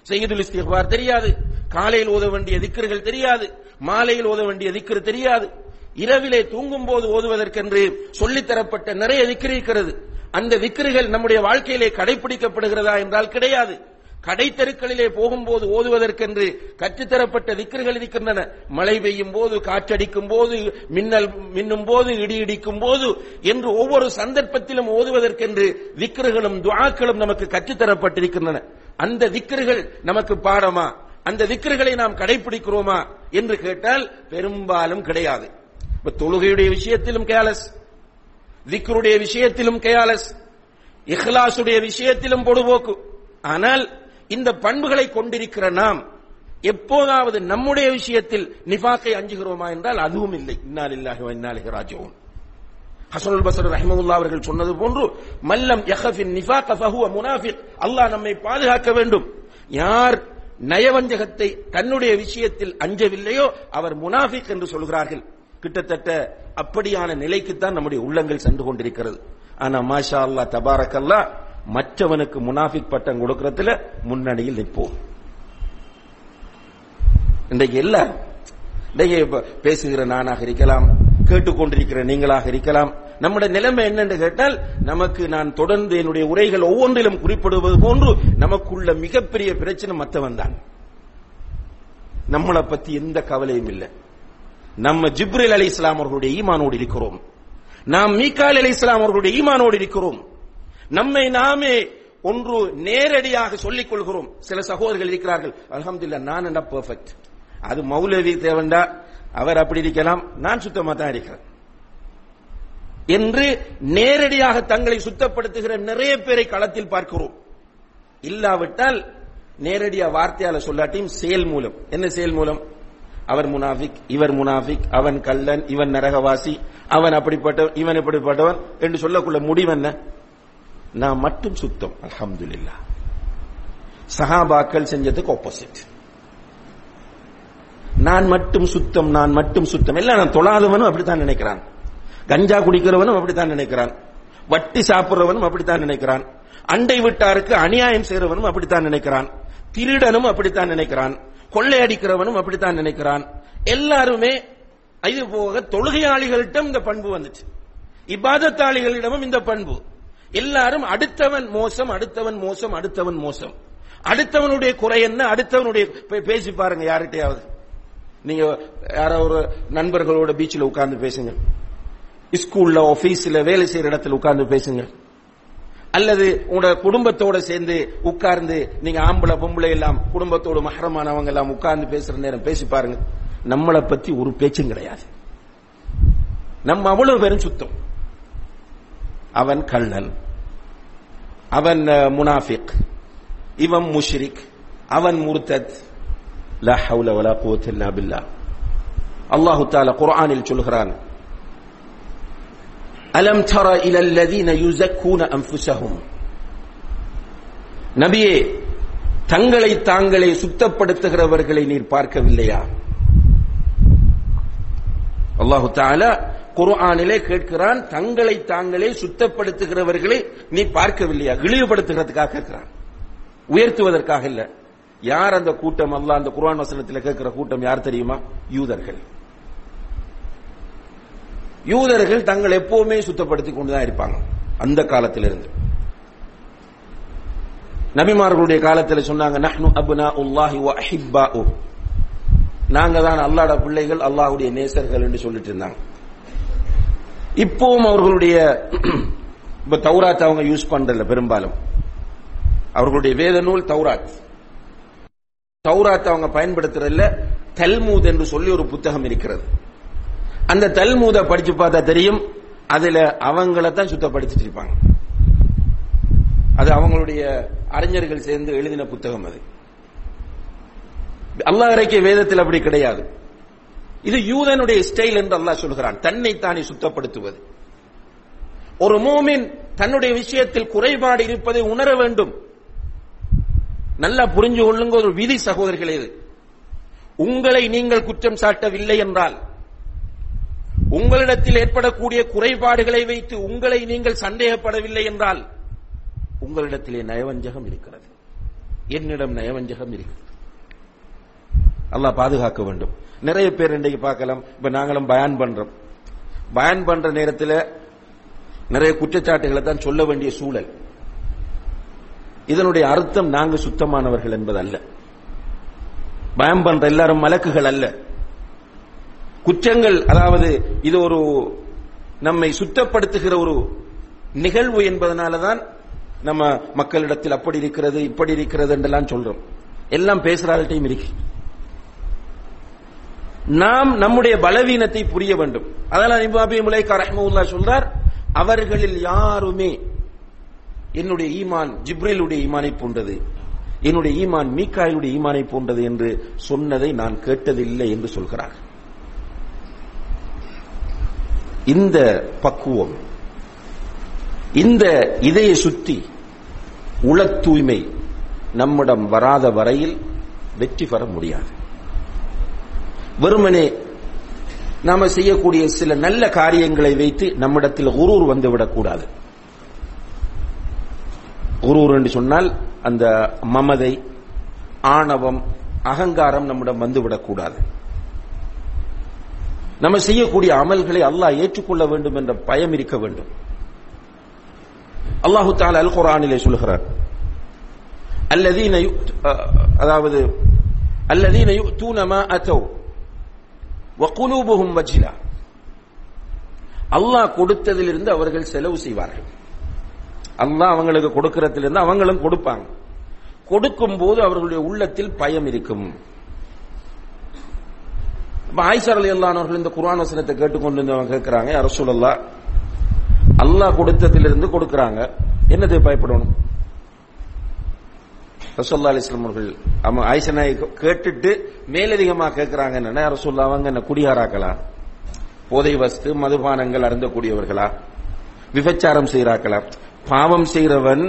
செய்யுதுல் இஸ்திக்பார் தெரியாது. காலையில் ஓத வேண்டிய திக்கர்கள் தெரியாது. மாலையில் ஓத வேண்டிய திக்கர் தெரியாது. இரவிலே தூங்கும் போது ஓதுவதற்கென்று சொல்லித்தரப்பட்ட நிறைய திக்கர் இருக்கிறது. அந்த திக்கர்கள் நம்முடைய வாழ்க்கையிலே கடைபிடிக்கப்படுகிறதா என்றால் கிடையாது. கடைத்தெருக்களிலே போகும்போது ஓதுவதற்கென்று கற்றுத்தரப்பட்ட திக்கர்கள் இருக்கின்றன. மழை பெய்யும் போது காற்றடிக்கும் போது மின்னல் மின்னும் போது இடி இடிக்கும் போது என்று ஒவ்வொரு சந்தர்ப்பத்திலும் ஓதுவதற்கென்று திக்கர்களும் துவாக்களும் நமக்கு கற்றுத்தரப்பட்டிருக்கின்றன. அந்த திக்கர்கள் நமக்கு பாடமா? அந்த திக்கர்களை நாம் கடைபிடிக்கிறோமா என்று கேட்டால் பெரும்பாலும் கிடையாது. இப்ப தொழுகையுடைய விஷயத்திலும் கேலஸ் திக்கருடைய விஷயத்திலும் கேலஸ் இஹ்லாசுடைய விஷயத்திலும் பொடுபோக்கு ஆனால் இந்த பண்புகளை கொண்டிருக்கிற நாம் எப்போதாவது நம்முடைய விஷயத்தில் நிஃபாக்கை அஞ்சுகிறோமா என்றால் அதுவும் இல்லை. இன்னால் இன்னாலிஹி ராஜிஊன். ஹசனுல் பசர் ரஹிமவுல்லா அவர்கள் சொன்னது போன்று மல்லம் யஹஃபின் நிஃபாக ஃபஹுவ முனாஃபிக். அல்லாஹ் நம்மை பாதுகாக்க வேண்டும். யார் நயவஞ்சகத்தை தன்னுடைய விஷயத்தில் அஞ்சவில்லையோ அவர் முனாஃபிக் என்று சொல்கிறார்கள். கிட்டத்தட்ட அப்படியான நிலைக்குத்தான் நம்முடைய உள்ளங்கள் சென்று கொண்டிருக்கிறது. ஆனா மாஷா அல்லா அல்லாஹ் மற்றவனுக்கு முனாஃபிக் பட்டம் கொடுக்கறதுல முன்னணியில் நிற்போம். இன்றைக்கு எல்லாரும் இன்றைக்கு பேசுகிற நானாக இருக்கலாம் கேட்டுக்கொண்டிருக்கிற நீங்களாக இருக்கலாம். நம்முடைய நிலைமை என்னென்று கேட்டால் நமக்கு நான் தொடர்ந்து என்னுடைய உரைகள் ஒவ்வொன்றிலும் குறிப்பிடுவது போன்று நமக்குள்ள மிகப்பெரிய பிரச்சனை மற்றவன் தான். நம்மளை பத்தி எந்த கவலையும் இல்லை. நம்ம ஜிப்ரில் அலி இஸ்லாம் அவர்களுடைய ஈமானோடு இருக்கிறோம். நாம் மீகால் அலி இஸ்லாம் அவர்களுடைய ஈமானோடு இருக்கிறோம். நம்மை நாமே ஒன்று நேரடியாக சொல்லிக் கொள்கிறோம். சில சகோதரர்கள் இருக்கிறார்கள். அலமதுல்லா நான் என்ன பெர்ஃபெக்ட் அது மௌலவி தேவண்டா அவர் அப்படி இருக்கலாம். நான் சுத்தமா தான் இருக்கிறேன். என்று நேரடியாக தங்களை சுத்தப்படுத்துகிற நிறைய பேரை களத்தில் பார்க்கிறோம். இல்லாவிட்டால் நேரடியா வார்த்தையால சொல்லாட்டியும் செயல் மூலம். என்ன செயல் மூலம்? அவர் முனாஃபிக் இவர் முனாஃபிக் அவன் கள்ளன் இவன் நரகவாசி அவன் அப்படிப்பட்டவன் இவன் இப்படிப்பட்டவன் என்று சொல்லக்குள்ள முடிவு என்ன? நான் மட்டும் சுத்தம் அல்ஹம்துலில்லா. சஹாபாக்கள் செஞ்சதுக்கு ஆப்போசிட் நான் மட்டும் சுத்தம் நான் மட்டும் சுத்தம். எல்லாம் நான் தொழாதவனும் அப்படித்தான் நினைக்கிறான். கஞ்சா குடிக்கிறவனும் அப்படித்தான் நினைக்கிறான். வட்டி சாப்பிடுறவனும் அப்படித்தான் நினைக்கிறான். அண்டை விட்டாருக்கு அநியாயம் செய்றவனும் அப்படித்தான் நினைக்கிறான். திருடனும் அப்படித்தான் நினைக்கிறான். கொள்ளையடிக்கிறவனும் அப்படித்தான் நினைக்கிறான். எல்லாருமே இது போக தொழுகையாளிகளிடம் இந்த பண்பு வந்துச்சு. இபாதத்தாளிகளிடமும் இந்த பண்பு. எல்லாரும் அடுத்தவன் மோசம் அடுத்தவன் மோசம் அடுத்தவன் மோசம். அடுத்தவனுடைய குறை என்ன? அடுத்தவனுடைய பேசி பாருங்க யார்கிட்டயாவது. நீங்க யாரோ ஒரு நண்பர்களோட பீச்சில் உட்கார்ந்து பேசுங்க ஸ்கூல்ல ஆபீஸ்ல வேலை செய்யற இடத்துல உட்கார்ந்து பேசுங்க அல்லது உங்களோட குடும்பத்தோட சேர்ந்து உட்கார்ந்து நீங்க ஆம்பளை பொம்பளை எல்லாம் குடும்பத்தோட மகரமானவங்க எல்லாம் உட்கார்ந்து பேசுற நேரம் பேசி பாருங்க. நம்மளை பத்தி ஒரு பேச்சும் கிடையாது. நம்ம அவ்வளவு பேரும் சுத்தம். அவன் கள்ளன் அவன் அஹ், முனாஃபிக் இவன் முஷ்ரிக் அவன் முர்தத் லா ஹவுல வலா குவத்த இல்லா பில்லாஹ் அல்லாஹு தஆலா குர்ஆனில் சொல்கிறான் அலம் தர இல அல்லதீன யுஸக்கூன அன்ஃபுஸஹும் நபியே தங்களை தாங்களே சுத்தப்படுத்துகிறவர்களை நீர் பார்க்கவில்லையா? அல்லாஹு தாலா குர்ஆனிலே கேட்கிறான் தங்களை தாங்களே சுத்தப்படுத்துகிறவர்களை நீ பார்க்கவில்லையா? இழிவுபடுத்துகிறதுக்காக கேட்கிறான். உயர்த்துவதற்காக இல்ல. யார் அந்த கூட்டம்? அல்ல அந்த குர்ஆன் வசனத்தில் கேட்கிற கூட்டம் யார் தெரியுமா? யூதர்கள். யூதர்கள் தங்கள் எப்பவுமே சுத்தப்படுத்திக் கொண்டுதான் இருப்பாங்க. அந்த காலத்திலிருந்து. நபிமார்களுடைய காலத்தில் சொன்னாங்க நஹ்னு அப்னா உல்லாஹி வ அஹிப்பாஉ. நாங்க தான் அல்லாட பிள்ளைகள் அல்லாஹ்வுடைய நேசர்கள் என்று சொல்லிட்டு இருந்தாங்க. இப்பவும் அவர்களுடைய இப்ப தௌராத் அவங்க யூஸ் பண்றல பெரும்பாலும். அவர்களுடைய வேத நூல் தௌராத். தௌராத் அவங்க பயன்படுத்துறதுல தல்மூத் என்று சொல்லி ஒரு புத்தகம் இருக்கிறது. அந்த தல்மூத படிச்சு பார்த்தா தெரியும் அதுல அவங்கள தான் சுத்தப்படுத்திட்டு இருப்பாங்க. அது அவங்களுடைய அறிஞர்கள் சேர்ந்து எழுதின புத்தகம் அது. அல்லாஹ் இறக்கிய வேதத்தில் அப்படி கிடையாது. இது யூதனுடைய ஸ்டைல் என்று அல்லாஹ் சொல்கிறான். தன்னை தானே சுத்தப்படுத்துவது. ஒரு மூமின் தன்னுடைய விஷயத்தில் குறைபாடு இருப்பதை உணர வேண்டும். நல்லா புரிஞ்சு கொள்ளுங்க ஒரு விதி சகோதரர்களே இது. உங்களை நீங்கள் குற்றம் சாட்டவில்லை என்றால் உங்களிடத்தில் ஏற்படக்கூடிய குறைபாடுகளை வைத்து உங்களை நீங்கள் சந்தேகப்படவில்லை என்றால் உங்களிடத்திலே நயவஞ்சகம் இருக்கிறது. என்னிடம் நயவஞ்சகம் இருக்கிறது. அல்லாஹ் பாதுகாக்க வேண்டும். நிறைய பேர் இன்றைக்கு பார்க்கலாம் இப்ப நாங்களும் பயன் பண்றோம். பயன் பண்ற நேரத்தில் நிறைய குற்றச்சாட்டுகளை தான் சொல்ல வேண்டிய சூழல். இதனுடைய அர்த்தம் நாங்க சுத்தமானவர்கள் என்பது அல்ல பயம் பண்ற எல்லாரும் மலக்குகள் அல்ல. குற்றங்கள் அதாவது இது ஒரு நம்மை சுத்தப்படுத்துகிற ஒரு நிகழ்வு என்பதனாலதான் நம்ம மக்களிடத்தில் அப்படி இருக்கிறது இப்படி இருக்கிறது என்றெல்லாம் சொல்றோம். எல்லாம் பேசுறாள்கிட்டையும் இருக்கு. நாம் நம்முடைய பலவீனத்தை புரிய வேண்டும். அதனால் இபாபி முலைக்கா ரஹ்மவுல்லா சொல்றார் அவர்களில் யாருமே என்னுடைய ஈமான் ஜிப்ரிலுடைய ஈமானை போன்றது என்னுடைய ஈமான் மீக்காயுடைய ஈமானை போன்றது என்று சொன்னதை நான் கேட்டதில்லை என்று சொல்கிறார் இந்த பக்குவம் இந்த இதய சுத்தி உள தூய்மை நம்மிடம் வராத வரையில் வெற்றி பெற முடியாது. வெறுமனே நாம செய்யக்கூடிய சில நல்ல காரியங்களை வைத்து நம்மிடத்தில் குரூர் வந்துவிடக்கூடாது குரூர் என்று சொன்னால் அந்த மமதை ஆணவம் அகங்காரம் நம்மிடம் வந்துவிடக்கூடாது நம்ம செய்யக்கூடிய அமல்களை அல்லாஹ் ஏற்றுக்கொள்ள வேண்டும் என்ற பயம் இருக்க வேண்டும். அல்லாஹு தால அல் குரானிலே சொல்கிறார் அல்லதீன அதாவது அல்லதீன யுக்தூன மா அத்தவ் வகுலூபுஹும் வஜிலா அல்லாஹ் கொடுத்ததிலிருந்து அவர்கள் செலவு செய்வார்கள். அல்லாஹ் அவங்களுக்கு கொடுக்கறதிலிருந்து அவங்களும் கொடுப்பாங்க. கொடுக்கும் போது அவர்களுடைய உள்ளத்தில் பயம் இருக்கும். ஆயிஷர் அலி அல்லானவர்கள் இந்த குரான் வசனத்தை கேட்டுக்கொண்டு கேட்கிறாங்க அரசுல்லா அல்லாஹ் கொடுத்ததிலிருந்து கொடுக்கறாங்க. என்னது பயப்படணும்? ரசோல்லா அலிஸ்லாம் அவர்கள் ஆமா கேட்டுட்டு மேலதிகமா கேட்கிறாங்க என்ன? ரசோல்லா அவங்க என்ன குடியாராக்களா? போதை வஸ்து மதுபானங்கள் அருந்தக்கூடியவர்களா? விபச்சாரம் செய்கிறார்களா பாவம் செய்கிறவன்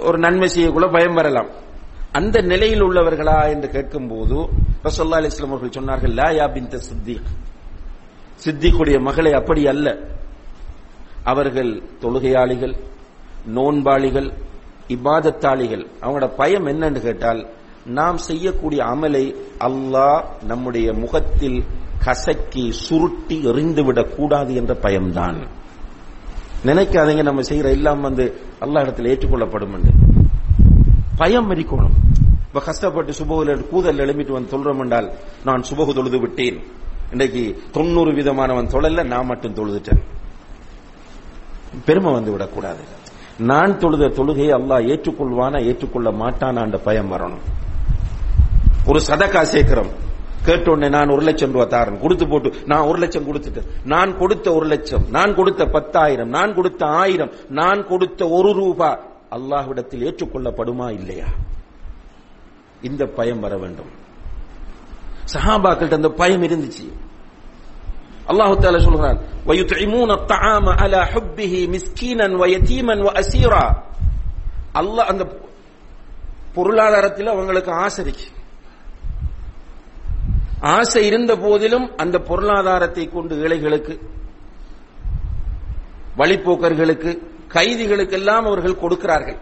ஒரு நன்மை செய்யக்குள்ள பயம் வரலாம். அந்த நிலையில் உள்ளவர்களா என்று கேட்கும் போது ரசோல்லா அலிஸ்லாம் அவர்கள் சொன்னார்கள் லா யா பின் சித்திக். சித்திக்குடைய மகளை அப்படி அல்ல. அவர்கள் தொழுகையாளிகள் நோன்பாளிகள் இபாதத்தாளிகள். அவங்களோட பயம் என்னன்னு கேட்டால் நாம் செய்யக்கூடிய அமலை அல்லாஹ் நம்முடைய முகத்தில் கசக்கி சுருட்டி எறிந்துவிடக் கூடாது என்ற பயம்தான். நினைக்காதீங்க நம்ம செய்யற எல்லாம் வந்து அல்லா இடத்துல ஏற்றுக்கொள்ளப்படும் என்று. பயம் இருக்கணும் இப்ப கஷ்டப்பட்டு சுபகுல கூதல் எழுப்பிட்டு வந்து சொல்றோம் என்றால் நான் சுபகு தொழுது விட்டேன். இன்றைக்கு தொண்ணூறு விதமானவன் தொழல நான் மட்டும் தொழுதுட்டேன். பெருமை வந்து விடக்கூடாது. நான் தொழுத தொழுகையை அல்லாஹ் ஏற்றுக்கொள்வானா ஏற்றுக்கொள்ள மாட்டானா பயம் வரணும். ஒரு சதக்கா சேர்க்கிறோம். கேட்டோடனே நான் ஒரு லட்சம் ரூபாய் தாரன் கொடுத்து போட்டு நான் ஒரு லட்சம் கொடுத்துட்டேன் நான் கொடுத்த ஒரு லட்சம் நான் கொடுத்த பத்தாயிரம் நான் கொடுத்த ஆயிரம் நான் கொடுத்த ஒரு ரூபா அல்லாஹ்விடத்தில் ஏற்றுக்கொள்ளப்படுமா இல்லையா? இந்த பயம் வர வேண்டும். சஹாபாக்கள்கிட்ட அந்த பயம் இருந்துச்சு. அல்லாஹு தால சொல்கிறான் வயுத்இமூன தாம அலா ஹுப்பிஹி மிஸ்கீனன் வயதீமன் வ அசீரா அல்லாஹ் அந்த பொருளாதாரத்தில் அவங்களுக்கு ஆசை ஆசை இருந்த போதிலும் அந்த பொருளாதாரத்தை கொண்டு ஏழைகளுக்கு வழிப்போக்கர்களுக்கு கைதிகளுக்கு எல்லாம் அவர்கள் கொடுக்கிறார்கள்.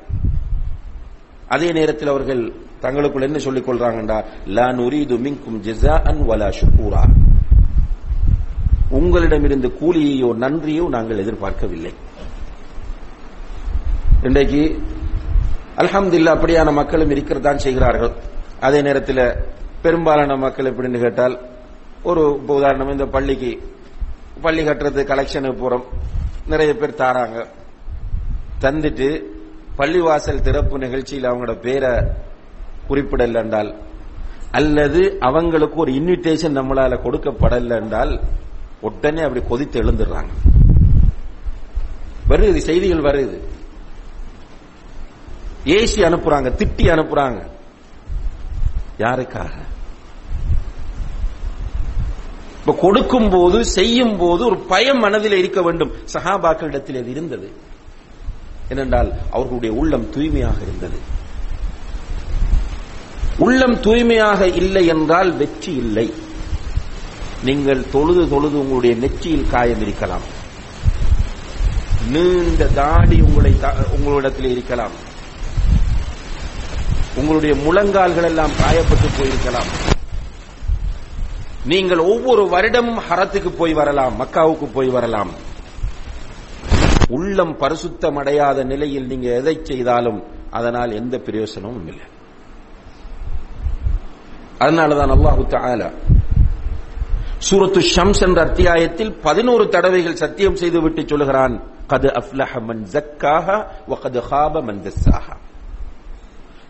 அதே நேரத்தில் அவர்கள் தங்களுக்குள் என்ன சொல்லிக் கொள்றாங்கடா லா நுரீது மிங்கும் ஜிசா அன் வலா ஷுக்கூரா உங்களிடமிருந்து கூலியையோ நன்றியோ நாங்கள் எதிர்பார்க்கவில்லை. இன்றைக்கு அல்ஹம்துல்லா அப்படியான மக்களும் இருக்கிறதான் செய்கிறார்கள். அதே நேரத்தில் பெரும்பாலான மக்கள் எப்படின்னு கேட்டால் ஒரு உதாரணம் இந்த பள்ளிக்கு பள்ளி கட்டுறது கலெக்ஷனுக்கு போறோம். நிறைய பேர் தாராங்க. தந்துட்டு பள்ளிவாசல் திறப்பு நிகழ்ச்சியில் அவங்களோட பேரை குறிப்பிடல என்றால் அல்லது அவங்களுக்கு ஒரு இன்விடேஷன் நம்மளால கொடுக்கப்படல என்றால் உடனே அப்படி கொதித்து எழுந்துடுறாங்க. வருது செய்திகள் வருது. ஏசி அனுப்புறாங்க திட்டி அனுப்புறாங்க. யாருக்காக? இப்ப கொடுக்கும் போது செய்யும் போது ஒரு பயம் மனதில் இருக்க வேண்டும். சஹாபாக்களிடத்தில் அது இருந்தது. ஏனென்றால் அவர்களுடைய உள்ளம் தூய்மையாக இருந்தது. உள்ளம் தூய்மையாக இல்லை என்றால் வெற்றி இல்லை. நீங்கள் தொழுது தொழுது உங்களுடைய நெற்றியில் காயம் இருக்கலாம். நீண்ட தாடி உங்களை உங்களிடத்தில் இருக்கலாம். உங்களுடைய முழங்கால்கள் எல்லாம் காயப்பட்டு போயிருக்கலாம். நீங்கள் ஒவ்வொரு வருடமும் ஹரத்துக்கு போய் வரலாம் மக்காவுக்கு போய் வரலாம். உள்ளம் பரிசுத்தம் அடையாத நிலையில் நீங்க எதை செய்தாலும் அதனால் எந்த பிரயோசனமும் இல்லை. அதனாலதான் அல்லாஹு தாலா சூரத்து ஷம்ஸ் என்ற அத்தியாயத்தில் பதினோரு தடவைகள் சத்தியம் செய்துவிட்டு சொல்கிறான் கது அஃப்லஹ மன் ஹாப மன்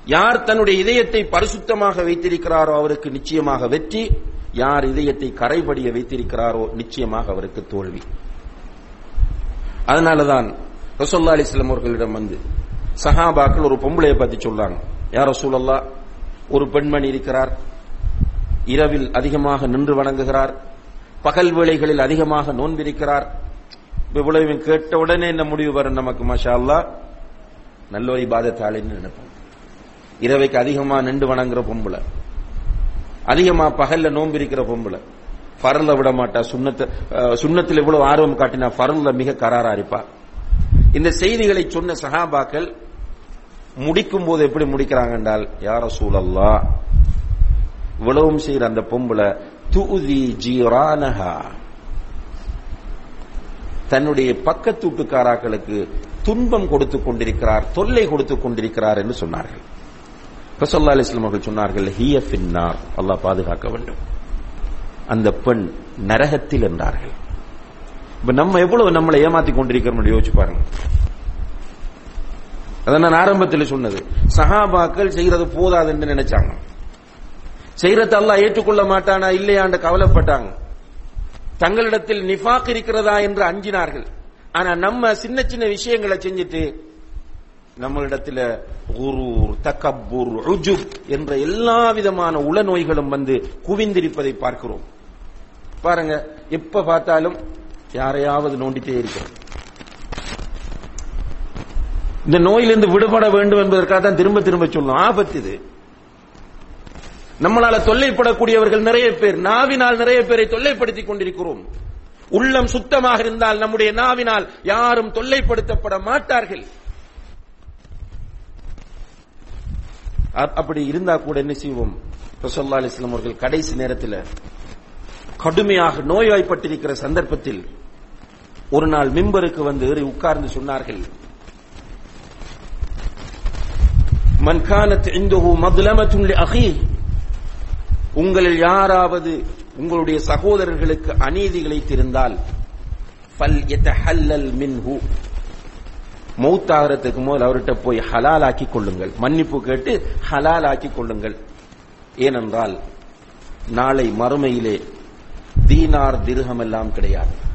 யார் தன்னுடைய இதயத்தை பரிசுத்தமாக வைத்திருக்கிறாரோ அவருக்கு நிச்சயமாக வெற்றி. யார் இதயத்தை கரைபடிய வைத்திருக்கிறாரோ நிச்சயமாக அவருக்கு தோல்வி. அதனாலதான் ரசோல்லா அலிஸ்லாம் அவர்களிடம் வந்து சஹாபாக்கள் ஒரு பொம்பளையை பத்தி சொல்றாங்க. யார் ரசூலல்லா ஒரு பெண்மணி இருக்கிறார். இரவில் அதிகமாக நின்று வணங்குகிறார். பகல் வேளைகளில் அதிகமாக நோன்பிருக்கிறார். இவ்வளவு கேட்ட உடனே என்ன முடிவு வரும் நமக்கு மஷா அல்லா நல்ல ஒரு இபாதத்தாளின்னு நினைப்போம். இரவைக்கு அதிகமா நின்று வணங்குற பொம்பளை. அதிகமா பகல்ல நோம்பிருக்கிற பொம்பளை. ஃபரல்ல விட மாட்டா. சுண்ணத்து சுண்ணத்தில் இவ்வளவு ஆர்வம் காட்டினா ஃபரல்ல மிக கராரா இருப்பா. இந்த செய்திகளை சொன்ன சஹாபாக்கள் முடிக்கும் போது எப்படி முடிக்கிறாங்க என்றால் யார சூழல்லா இவ்வளவும் செய்யற அந்த பொம்பளை துதி ஜீரானஹா. தன்னுடைய பக்கத்து வீட்டுக்காராக்களுக்கு துன்பம் கொடுத்து கொண்டிருக்கிறார் தொல்லை கொடுத்து கொண்டிருக்கிறார் என்று சொன்னார்கள். ரசல்லா அலிஸ்லாம் அவர்கள் சொன்னார்கள் ஹிய ஃபின்னார். அல்லாஹ் பாதுகாக்க வேண்டும். அந்த பெண் நரகத்தில் என்றார்கள். இப்ப நம்ம எவ்வளவு நம்மளை ஏமாத்தி கொண்டிருக்கிறோம் யோசிச்சு பாருங்க. அதான் நான் ஆரம்பத்தில் சொன்னது. சஹாபாக்கள் செய்யறது போதாது என்று நினைச்சாங்க. செய்யறத அல்லா ஏற்றுக்கொள்ள மாட்டானா? இல்லையாண்டு கவலைப்பட்டாங்க. தங்களிடத்தில் நிஃபாக் இருக்கிறதா என்று அஞ்சினார்கள். ஆனா நம்ம சின்ன சின்ன விஷயங்களை செஞ்சுட்டு நம்மளிடத்தில் குரூர் தக்கபூர் ருஜுப் என்ற எல்லா விதமான உள நோய்களும் வந்து குவிந்திருப்பதை பார்க்கிறோம். பாருங்க எப்ப பார்த்தாலும் யாரையாவது நோண்டிட்டே இருக்கிறோம். இந்த நோயிலிருந்து விடுபட வேண்டும் என்பதற்காக தான் திரும்ப திரும்ப சொல்லணும் ஆபத்து இது. நம்மளால தொல்லைப்படக்கூடியவர்கள் நிறைய பேர் நாவினால் நிறைய பேரை தொல்லைப்படுத்திக் கொண்டிருக்கிறோம். உள்ளம் சுத்தமாக இருந்தால் நம்முடைய நாவினால் யாரும் தொல்லைப்படுத்தப்பட மாட்டார்கள். அப்படி இருந்தா கூட என்ன செய்வோம்? ரசோல்லா அலிஸ்லாம் அவர்கள் கடைசி நேரத்தில் கடுமையாக நோய்வாய்ப்பட்டிருக்கிற சந்தர்ப்பத்தில் ஒரு நாள் மிம்பருக்கு வந்து ஏறி உட்கார்ந்து சொன்னார்கள். மன்கானத் கானத் இந்தஹு மதுலமத்துன் அகி உங்களில் யாராவது உங்களுடைய சகோதரர்களுக்கு அநீதி இழைத்திருந்தால் ஃபல் யதஹல்லல் மின்ஹு. மௌத்தாகிறதுக்கு முதல் அவர்கிட்ட போய் ஹலால் ஆக்கி கொள்ளுங்கள். மன்னிப்பு கேட்டு ஹலால் ஆக்கி கொள்ளுங்கள். ஏனென்றால் நாளை மறுமையிலே தீனார் திருகம் எல்லாம் கிடையாது.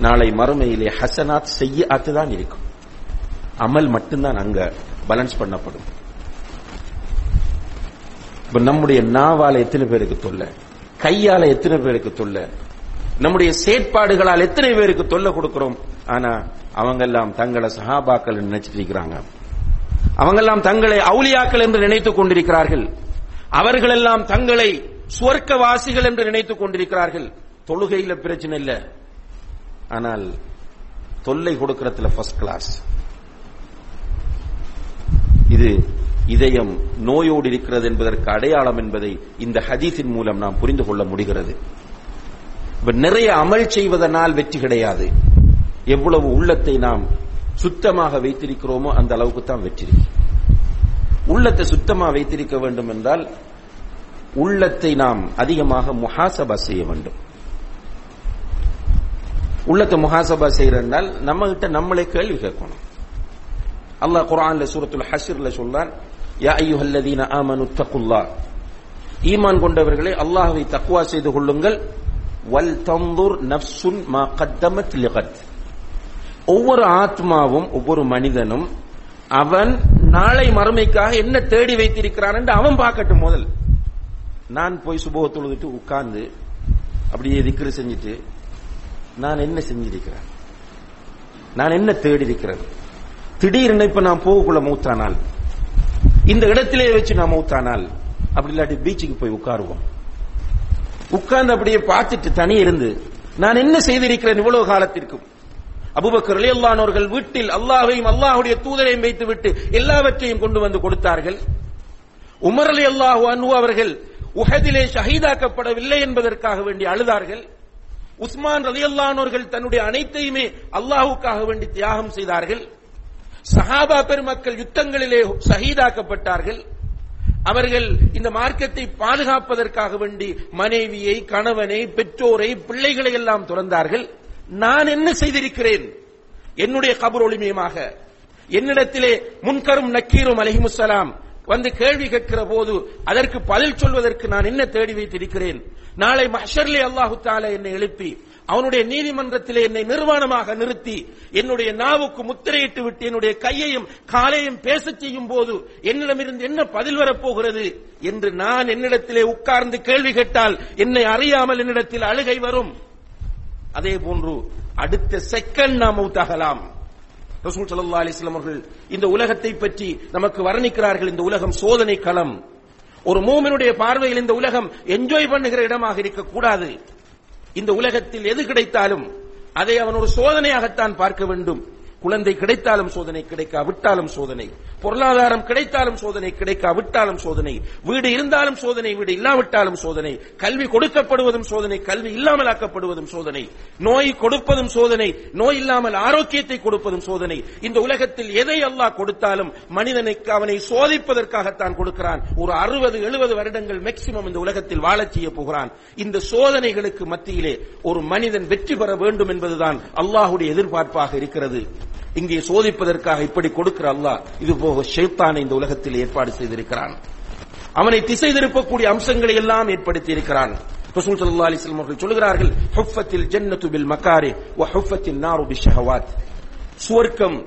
நாளை மறுமையிலே ஹசனாத் செய்ய தான் இருக்கும். அமல் மட்டும்தான் அங்க பேலன்ஸ் பண்ணப்படும். இப்ப நம்முடைய நாவால எத்தனை பேருக்கு தொல்லை? கையால எத்தனை பேருக்கு தொல்ல? நம்முடைய செயற்பாடுகளால் எத்தனை பேருக்கு தொல்லை கொடுக்கிறோம்? ஆனா அவங்க எல்லாம் தங்களை சஹாபாக்கள் நினைச்சிட்டு இருக்கிறாங்க. அவங்கெல்லாம் தங்களை அவுலியாக்கள் என்று நினைத்துக் கொண்டிருக்கிறார்கள். அவர்கள் எல்லாம் தங்களை சுவர்க்கவாசிகள் என்று நினைத்துக் கொண்டிருக்கிறார்கள். தொழுகையில பிரச்சனை இல்ல. ஆனால் தொல்லை கொடுக்கறதுல ஃபர்ஸ்ட் கிளாஸ் இது இதயம் நோயோடு இருக்கிறது என்பதற்கு அடையாளம் என்பதை இந்த ஹதீஸின் மூலம் நாம் புரிந்து கொள்ள முடிகிறது. நிறைய அமல் செய்வதனால் வெற்றி கிடையாது. எவ்வளவு உள்ளத்தை நாம் சுத்தமாக வைத்திருக்கிறோமோ அந்த அளவுக்கு தான் வெற்றி உள்ளத்தை சுத்தமாக வைத்திருக்க வேண்டும் என்றால் உள்ளத்தை நாம் அதிகமாக முஹாசபா செய்ய வேண்டும். உள்ளத்தை முஹாசபா செய்யறதுனால் நம்ம கிட்ட நம்மளே கேள்வி கேட்கணும். அல்லாஹ் குரான்ல சூரத்துல் ஹஷர்ல சொல்றான் யா ஐயுஹல்லதீன ஆமனு தக்குல்லா ஈமான் கொண்டவர்களே அல்லாஹை தக்குவா செய்து கொள்ளுங்கள் வல் தந்தூர் நப்சுன் மா கத்தமத் லிகத் ஒவ்வொரு ஆத்மாவும் ஒவ்வொரு மனிதனும் அவன் நாளை மறுமைக்காக என்ன தேடி வைத்திருக்கிறான் என்று அவன் பார்க்கட்டும் முதல் நான் போய் சுபோக தொழுதுட்டு உட்கார்ந்து அப்படியே திக்ரு செஞ்சுட்டு நான் என்ன செஞ்சிருக்கிறேன் நான் என்ன தேடி இருக்கிறேன் திடீர்னு இப்ப நான் போகக்குள்ள மூத்தானால் இந்த இடத்திலே வச்சு நான் மூத்தானால் அப்படி இல்லாட்டி பீச்சுக்கு போய் உட்காருவோம். உட்கார்ந்து அப்படியே பார்த்துட்டு தனி இருந்து நான் என்ன செய்திருக்கிறேன் இவ்வளவு காலத்திற்கும்? அபுபக்கர் அலியல்லானவர்கள் வீட்டில் அல்லாஹையும் அல்லாஹுடைய தூதரையும் வைத்துவிட்டு எல்லாவற்றையும் கொண்டு வந்து கொடுத்தார்கள். உமர் அலி அல்லாஹு அன்பு அவர்கள் உஹதிலே ஷஹீதாக்கப்படவில்லை என்பதற்காக வேண்டி அழுதார்கள். உஸ்மான் ரலியல்லானவர்கள் தன்னுடைய அனைத்தையுமே அல்லாஹுக்காக வேண்டி தியாகம் செய்தார்கள். சஹாபா பெருமக்கள் யுத்தங்களிலே சகிதாக்கப்பட்டார்கள் அவர்கள் இந்த மார்க்கத்தை பாதுகாப்பதற்காக வேண்டி மனைவியை கணவனை பெற்றோரை பிள்ளைகளை எல்லாம் துறந்தார்கள். நான் என்ன செய்திருக்கிறேன்? என்னுடைய கபர் ஒளிமயமாக. என்னிடத்திலே முன்கரும் நக்கீரும் அலஹிமுசலாம் வந்து கேள்வி கேட்கிற போது அதற்கு பதில் சொல்வதற்கு நான் என்ன தேடி வைத்திருக்கிறேன்? நாளை மஷர்லி அல்லாஹு தாலா என்னை எழுப்பி அவனுடைய நீதிமன்றத்திலே என்னை நிர்வாணமாக நிறுத்தி என்னுடைய நாவுக்கு முத்திரையிட்டு விட்டு என்னுடைய கையையும் காலையும் பேசச் செய்யும் போது என்னிடமிருந்து என்ன பதில் வரப்போகிறது என்று நான் என்னிடத்திலே உட்கார்ந்து கேள்வி கேட்டால் என்னை அறியாமல் என்னிடத்தில் அழுகை வரும். அதே போன்று அடுத்த செகண்ட் நாம் மௌத்தாகலாம் ரசூல் சல்லா அலிஸ்லாம் அவர்கள் இந்த உலகத்தை பற்றி நமக்கு வர்ணிக்கிறார்கள். இந்த உலகம் சோதனை களம் ஒரு மூமினுடைய பார்வையில் இந்த உலகம் என்ஜாய் பண்ணுகிற இடமாக இருக்கக்கூடாது. இந்த உலகத்தில் எது கிடைத்தாலும் அதை அவன் ஒரு சோதனையாகத்தான் பார்க்க வேண்டும். குழந்தை கிடைத்தாலும் சோதனை கிடைக்காவிட்டாலும் சோதனை. பொருளாதாரம் கிடைத்தாலும் சோதனை கிடைக்காவிட்டாலும் சோதனை. வீடு இருந்தாலும் சோதனை வீடு இல்லாவிட்டாலும் சோதனை. கல்வி கொடுக்கப்படுவதும் சோதனை கல்வி இல்லாமல் ஆக்கப்படுவதும் சோதனை. நோய் கொடுப்பதும் சோதனை நோய் இல்லாமல் ஆரோக்கியத்தை கொடுப்பதும் சோதனை. இந்த உலகத்தில் எதை அல்லாஹ் கொடுத்தாலும் மனிதனுக்கு அவனை சோதிப்பதற்காகத்தான் கொடுக்கிறான். ஒரு அறுபது எழுபது வருடங்கள் மேக்சிமம் இந்த உலகத்தில் வாழச் செய்ய போகிறான். இந்த சோதனைகளுக்கு மத்தியிலே ஒரு மனிதன் வெற்றி பெற வேண்டும் என்பதுதான் அல்லாஹுடைய எதிர்பார்ப்பாக இருக்கிறது. இங்கே சோதிப்பதற்காக இப்படி கொடுக்கிற அல்லாஹ் இது போக ஷெய்தானை இந்த உலகத்தில் ஏற்பாடு செய்திருக்கிறான். அவனை திசை திருப்பக்கூடிய அம்சங்களை எல்லாம் ஏற்படுத்தி இருக்கிறான் ரசூல் சல்லா அலைஹி வஸல்லம் அவர்கள் சொல்கிறார்கள் ஹுஃபத்தில் ஜன்னத்து பில் மக்காரி வ ஹுஃபத்தின் நாரு பிஷஹவாத் சுவர்க்கம்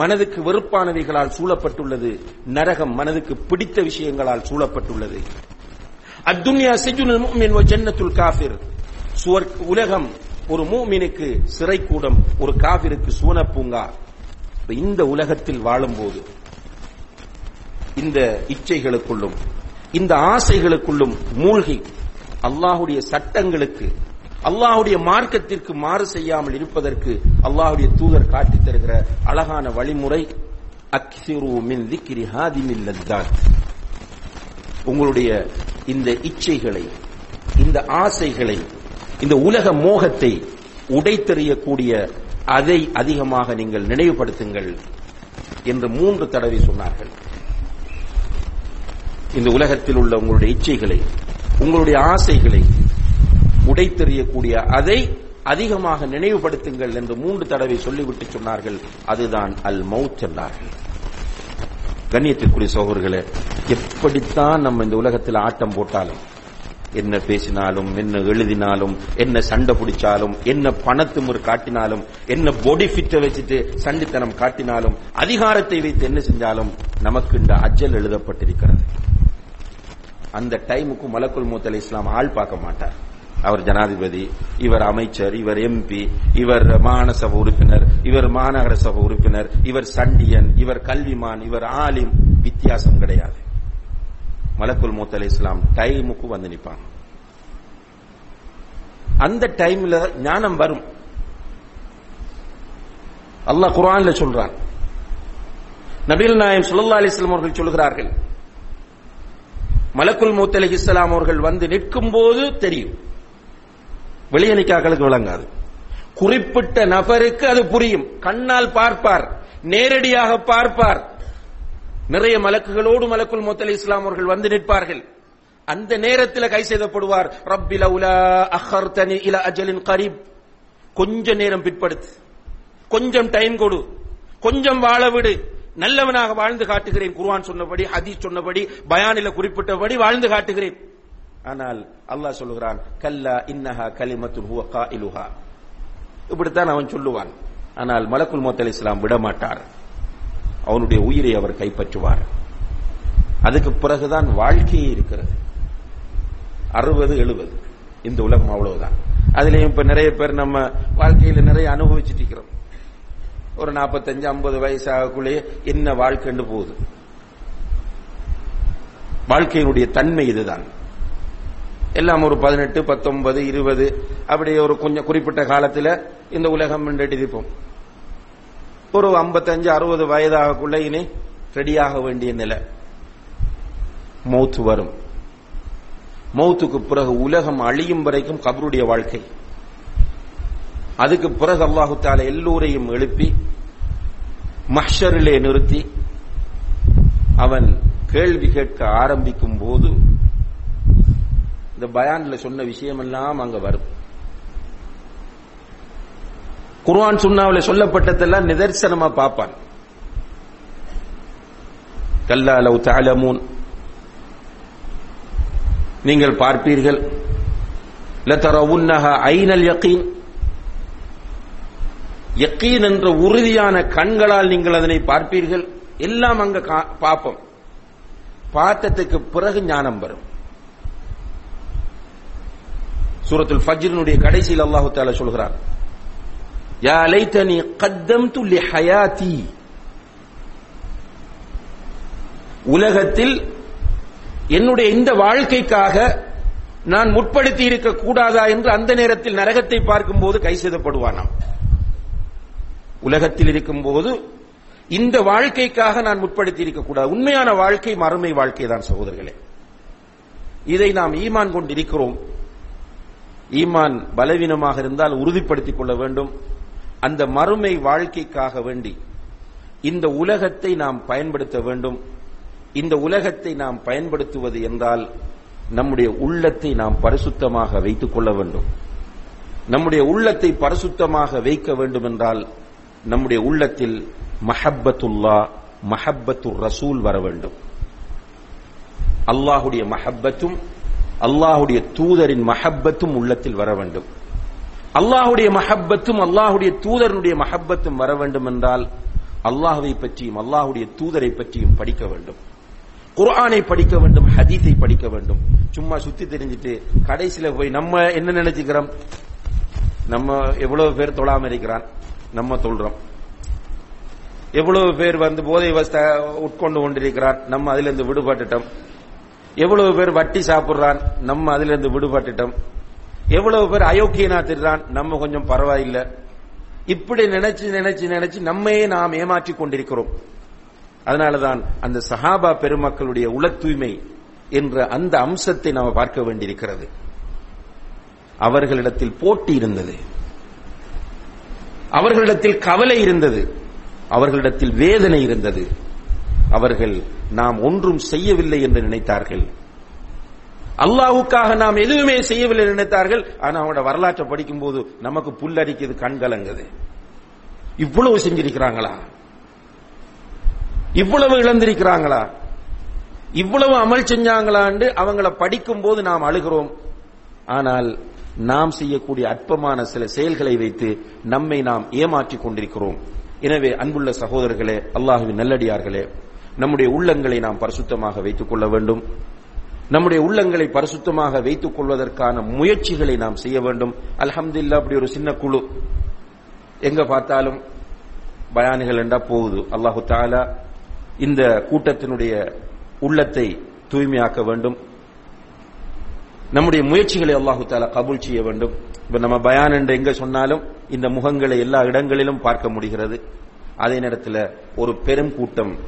மனதுக்கு வெறுப்பானவைகளால் சூழப்பட்டுள்ளது நரகம் மனதுக்கு பிடித்த விஷயங்களால் சூழப்பட்டுள்ளது. அத்துன்யா சிஜுனுல் முஃமின் வ ஜன்னத்துல் காஃபிர். சுவர் உலகம் ஒரு மூமினுக்கு சிறை கூடம் ஒரு காவிருக்கு சூனப்பூங்கா. இந்த உலகத்தில் வாழும்போது இந்த இச்சைகளுக்குள்ளும் இந்த ஆசைகளுக்குள்ளும் மூழ்கி அல்லாஹுடைய சட்டங்களுக்கு அல்லாஹுடைய மார்க்கத்திற்கு மாறு செய்யாமல் இருப்பதற்கு அல்லாஹுடைய தூதர் காட்டித் தருகிற அழகான வழிமுறை மின் உங்களுடைய இந்த இச்சைகளை இந்த ஆசைகளை இந்த உலக மோகத்தை உடைத்தெறியக்கூடிய அதை அதிகமாக நீங்கள் நினைவுபடுத்துங்கள் என்று மூன்று தடவை சொன்னார்கள். இந்த உலகத்தில் உள்ள உங்களுடைய இச்சைகளை உங்களுடைய ஆசைகளை உடைத்தெறியக்கூடிய அதை அதிகமாக நினைவுபடுத்துங்கள் என்று மூன்று தடவை சொல்லிவிட்டு சொன்னார்கள். அதுதான் அல் மவுத் என்றார்கள். கண்ணியத்திற்குரிய சோகர்களே எப்படித்தான் நம்ம இந்த உலகத்தில் ஆட்டம் போட்டாலும் என்ன பேசினாலும் என்ன எழுதினாலும் என்ன சண்டை பிடிச்சாலும் என்ன பணத்துமுறு காட்டினாலும் என்ன பொடி ஃபிட்ட வச்சுட்டு சண்டித்தனம் காட்டினாலும் அதிகாரத்தை வைத்து என்ன செஞ்சாலும் நமக்கு இந்த அஜல் எழுதப்பட்டிருக்கிறது. அந்த டைமுக்கு மலக்குல் மூத்தலை இஸ்லாம் ஆள் பார்க்க மாட்டார். அவர் ஜனாதிபதி இவர் அமைச்சர் இவர் எம்பி இவர் மாகாண சபை உறுப்பினர் இவர் மாநகர சபை உறுப்பினர் இவர் சண்டியன் இவர் கல்விமான் இவர் ஆலிம் வித்தியாசம் கிடையாது. மலக்குல் மூத்தல் இஸ்லாம் டைமுக்கு வந்து நிற்பாங்க அந்த டைம்ல ஞானம் வரும். அல்லாஹ் குரான்ல சொல்றான். நபீல் நாயம் சுல்லா அலிஸ்லாம் அவர்கள் சொல்கிறார்கள். மலக்குல் மூத் அலைஹிஸ்ஸலாம் அவர்கள் வந்து நிற்கும் போது தெரியும். வெளியே நிக்காக்களுக்கு விளங்காது. குறிப்பிட்ட நபருக்கு அது புரியும். கண்ணால் பார்ப்பார். நேரடியாக பார்ப்பார். நிறைய மலக்குகளோடு மலக்குல் மூத் இஸ்லாம் அவர்கள் வந்து நிற்பார்கள். அந்த நேரத்தில் கை செய்தப்படுவார் ரப்பில உலா அஹர்தனி இல அஜலின் கரீப். கொஞ்ச நேரம் பிற்படுத்து. கொஞ்சம் டைம் கொடு. கொஞ்சம் வாழ விடு. நல்லவனாக வாழ்ந்து காட்டுகிறேன். குர்வான் சொன்னபடி ஹதீஸ் சொன்னபடி பயானில குறிப்பிட்டபடி வாழ்ந்து காட்டுகிறேன். ஆனால் அல்லாஹ் சொல்லுகிறான் கல்லா இன்னஹா கலிமத்துன் ஹுவ காயிலுஹா. இப்படித்தான் அவன் சொல்லுவான். ஆனால் மலக்குல் மோத் அலி இஸ்லாம் விட மாட்டார் அவனுடைய உயிரை அவர் கைப்பற்றுவார். அதுக்கு பிறகுதான் வாழ்க்கையே இருக்கிறது. அறுபது எழுபது. இந்த உலகம் அவ்வளவுதான். அதுலயும் இப்ப நிறைய பேர் நம்ம வாழ்க்கையில நிறைய அனுபவிச்சுட்டு இருக்கிறோம். ஒரு நாற்பத்தஞ்சு ஐம்பது வயசாகக்குள்ளேயே என்ன வாழ்க்கைன்னு போகுது. வாழ்க்கையினுடைய தன்மை இதுதான். எல்லாம் ஒரு பதினெட்டு பத்தொன்பது இருபது அப்படியே ஒரு கொஞ்சம் குறிப்பிட்ட காலத்தில் இந்த உலகம் இடிப்போம் ஒரு ஐம்பத்தஞ்சு அறுபது வயதாகக்குள்ள இனி ரெடியாக வேண்டிய நிலை. மௌத்து வரும். மௌத்துக்கு பிறகு உலகம் அழியும் வரைக்கும் கபருடைய வாழ்க்கை. அதுக்கு பிறகு அல்லாஹு தால எல்லோரையும் எழுப்பி மஹ்ஷரிலே நிறுத்தி அவன் கேள்வி கேட்க ஆரம்பிக்கும் போது இந்த பயான்ல சொன்ன விஷயமெல்லாம் அங்க வரும். குர்ஆன் சுண்ணாவில் சொல்லப்பட்டதெல்லாம் நிதர்சனமா பார்ப்பான். கல்லா லவ் தஅலமூன். நீங்கள் பார்ப்பீர்கள். லதரவுன்னஹா ஐனல் யகீன். யக்கீன் என்ற உறுதியான கண்களால் நீங்கள் அதனை பார்ப்பீர்கள். எல்லாம் அங்க பார்ப்போம். பார்த்ததுக்கு பிறகு ஞானம் வரும். சூரத்துல் ஃபஜ்ரினுடைய கடைசியில் அல்லாஹு தாலா சொல்கிறான் யா லைத்தனி கத்தம்து லி ஹயாத்தி உலகத்தில் என்னுடைய இந்த வாழ்க்கைக்காக நான் முற்படுத்தி இருக்க கூடாதா என்று அந்த நேரத்தில் நரகத்தை பார்க்கும் போது கை செய்தப்படுவானாம் உலகத்தில் இருக்கும்போது இந்த வாழ்க்கைக்காக நான் முற்படுத்தி இருக்கக்கூடாது உண்மையான வாழ்க்கை மறுமை வாழ்க்கை தான் சகோதரர்களே. இதை நாம் ஈமான் கொண்டிருக்கிறோம். ஈமான் பலவீனமாக இருந்தால் உறுதிப்படுத்திக் கொள்ள வேண்டும். அந்த மறுமை வாழ்க்கைக்காக வேண்டி இந்த உலகத்தை நாம் பயன்படுத்த வேண்டும். இந்த உலகத்தை நாம் பயன்படுத்துவது என்றால் நம்முடைய உள்ளத்தை நாம் பரிசுத்தமாக வைத்துக் கொள்ள வேண்டும். நம்முடைய உள்ளத்தை பரிசுத்தமாக வைக்க வேண்டும் என்றால் நம்முடைய உள்ளத்தில் மஹப்பத்துல்லா மஹப்பத்து ரசூல் வர வேண்டும். அல்லாஹுடைய மஹப்பத்தும் அல்லாஹுடைய தூதரின் மஹப்பத்தும் உள்ளத்தில் வர வேண்டும். அல்லாஹுடைய மஹப்பத்தும் அல்லாஹுடைய தூதரனுடைய மஹப்பத்தும் வர வேண்டும் என்றால் அல்லாஹுவை பற்றியும் அல்லாஹுடைய தூதரை பற்றியும் படிக்க வேண்டும். குர்ஆனை படிக்க வேண்டும் ஹதீஸை படிக்க வேண்டும். சும்மா சுத்தி தெரிஞ்சிட்டு கடைசியில போய் நம்ம என்ன நினைச்சுக்கிறோம்? நம்ம எவ்வளவு பேர் தொழாம இருக்கிறான்? நம்ம தொல்றோம் எவ்வளவு பேர் வந்து போதை வஸ்த உட்கொண்டு கொண்டிருக்கிறான்? நம்ம அதுல இருந்து விடுபட்டுட்டோம். எவ்வளவு பேர் வட்டி சாப்பிடுறான்? நம்ம அதுல இருந்து விடுபட்டுட்டோம். எவ்வளவு பேர் அயோக்கியனா திருறான்? நம்ம கொஞ்சம் பரவாயில்லை. இப்படி நினைச்சு நினைச்சு நினைச்சு நம்மையே நாம் ஏமாற்றிக் கொண்டிருக்கிறோம். அதனாலதான் அந்த சஹாபா பெருமக்களுடைய உள தூய்மை என்ற அந்த அம்சத்தை நாம் பார்க்க வேண்டியிருக்கிறது. அவர்களிடத்தில் போட்டி இருந்தது. அவர்களிடத்தில் கவலை இருந்தது. அவர்களிடத்தில் வேதனை இருந்தது. அவர்கள் நாம் ஒன்றும் செய்யவில்லை என்று நினைத்தார்கள். அல்லாஹுக்காக நாம் எதுவுமே செய்யவில்லை நினைத்தார்கள். ஆனா அவனோட வரலாற்றை படிக்கும் போது நமக்கு புல்லரிக்குது கண் கலங்குது இவ்வளவு செஞ்சிருக்கிறாங்களா? இவ்வளவு இழந்திருக்கிறாங்களா? இவ்வளவு அமல் செஞ்சாங்களாண்டு அவங்கள படிக்கும் போது நாம் அழுகிறோம். ஆனால் நாம் செய்யக்கூடிய அற்பமான சில செயல்களை வைத்து நம்மை நாம் ஏமாற்றிக் கொண்டிருக்கிறோம். எனவே அன்புள்ள சகோதரர்களே அல்லாஹுவின் நல்லடியார்களே நம்முடைய உள்ளங்களை நாம் பரிசுத்தமாக வைத்துக் கொள்ள வேண்டும். நம்முடைய உள்ளங்களை பரிசுத்தமாக வைத்துக் கொள்வதற்கான முயற்சிகளை நாம் செய்ய வேண்டும். அல்ஹம்துல்லா அப்படி ஒரு சின்ன குழு. எங்க பார்த்தாலும் பயானிகள் என்றா போகுது. அல்லாஹு தாலா இந்த கூட்டத்தினுடைய உள்ளத்தை தூய்மையாக்க வேண்டும். நம்முடைய முயற்சிகளை அல்லாஹு தாலா கபூல் செய்ய வேண்டும். இப்ப நம்ம பயான் என்று எங்க சொன்னாலும் இந்த முகங்களை எல்லா இடங்களிலும் பார்க்க முடிகிறது. அதே நேரத்தில் ஒரு பெரும் கூட்டம்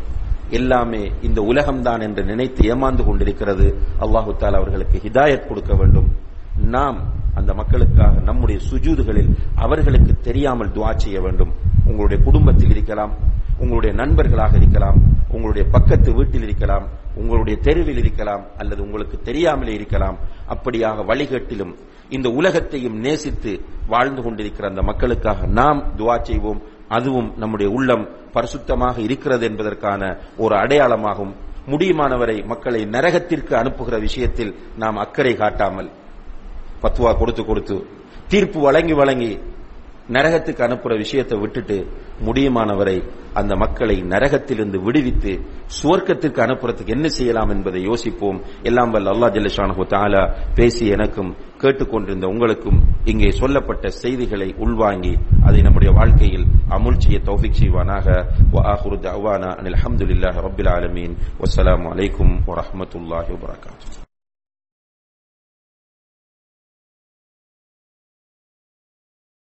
எல்லாமே இந்த உலகம்தான் என்று நினைத்து ஏமாந்து கொண்டிருக்கிறது. அல்லாஹு தாலா அவர்களுக்கு ஹிதாயத் கொடுக்க வேண்டும். நாம் அந்த மக்களுக்காக நம்முடைய சுஜூதுகளில் அவர்களுக்கு தெரியாமல் துவா செய்ய வேண்டும். உங்களுடைய குடும்பத்தில் இருக்கலாம் உங்களுடைய நண்பர்களாக இருக்கலாம் உங்களுடைய பக்கத்து வீட்டில் இருக்கலாம் உங்களுடைய தெருவில் இருக்கலாம் அல்லது உங்களுக்கு தெரியாமலே இருக்கலாம். அப்படியாக வழிகட்டிலும் இந்த உலகத்தையும் நேசித்து வாழ்ந்து கொண்டிருக்கிற அந்த மக்களுக்காக நாம் துவா செய்வோம். அதுவும் நம்முடைய உள்ளம் பரிசுத்தமாக இருக்கிறது என்பதற்கான ஒரு அடையாளமாகும். முடியுமானவரை மக்களை நரகத்திற்கு அனுப்புகிற விஷயத்தில் நாம் அக்கறை காட்டாமல் பத்துவா கொடுத்து கொடுத்து தீர்ப்பு வழங்கி வழங்கி நரகத்துக்கு அனுப்புற விஷயத்தை விட்டுட்டு முடியுமானவரை அந்த மக்களை நரகத்திலிருந்து விடுவித்து சுவர்க்கத்திற்கு அனுப்புறதுக்கு என்ன செய்யலாம் என்பதை யோசிப்போம். எல்லாம் வல்ல அல்லா ஜல்லஷானு தாலா பேசி எனக்கும் கேட்டுக்கொண்டிருந்த உங்களுக்கும் இங்கே சொல்லப்பட்ட செய்திகளை உள்வாங்கி அதை நம்முடைய வாழ்க்கையில் அமுழ்ச்சியை தௌஃபிக் செய்வானாக. அவானா அனில் அஹமதுல்லாஹ் ரபில் ஆலமீன். வசலாம் வலைக்கும் வரமத்துல்லாஹி வரகாத்து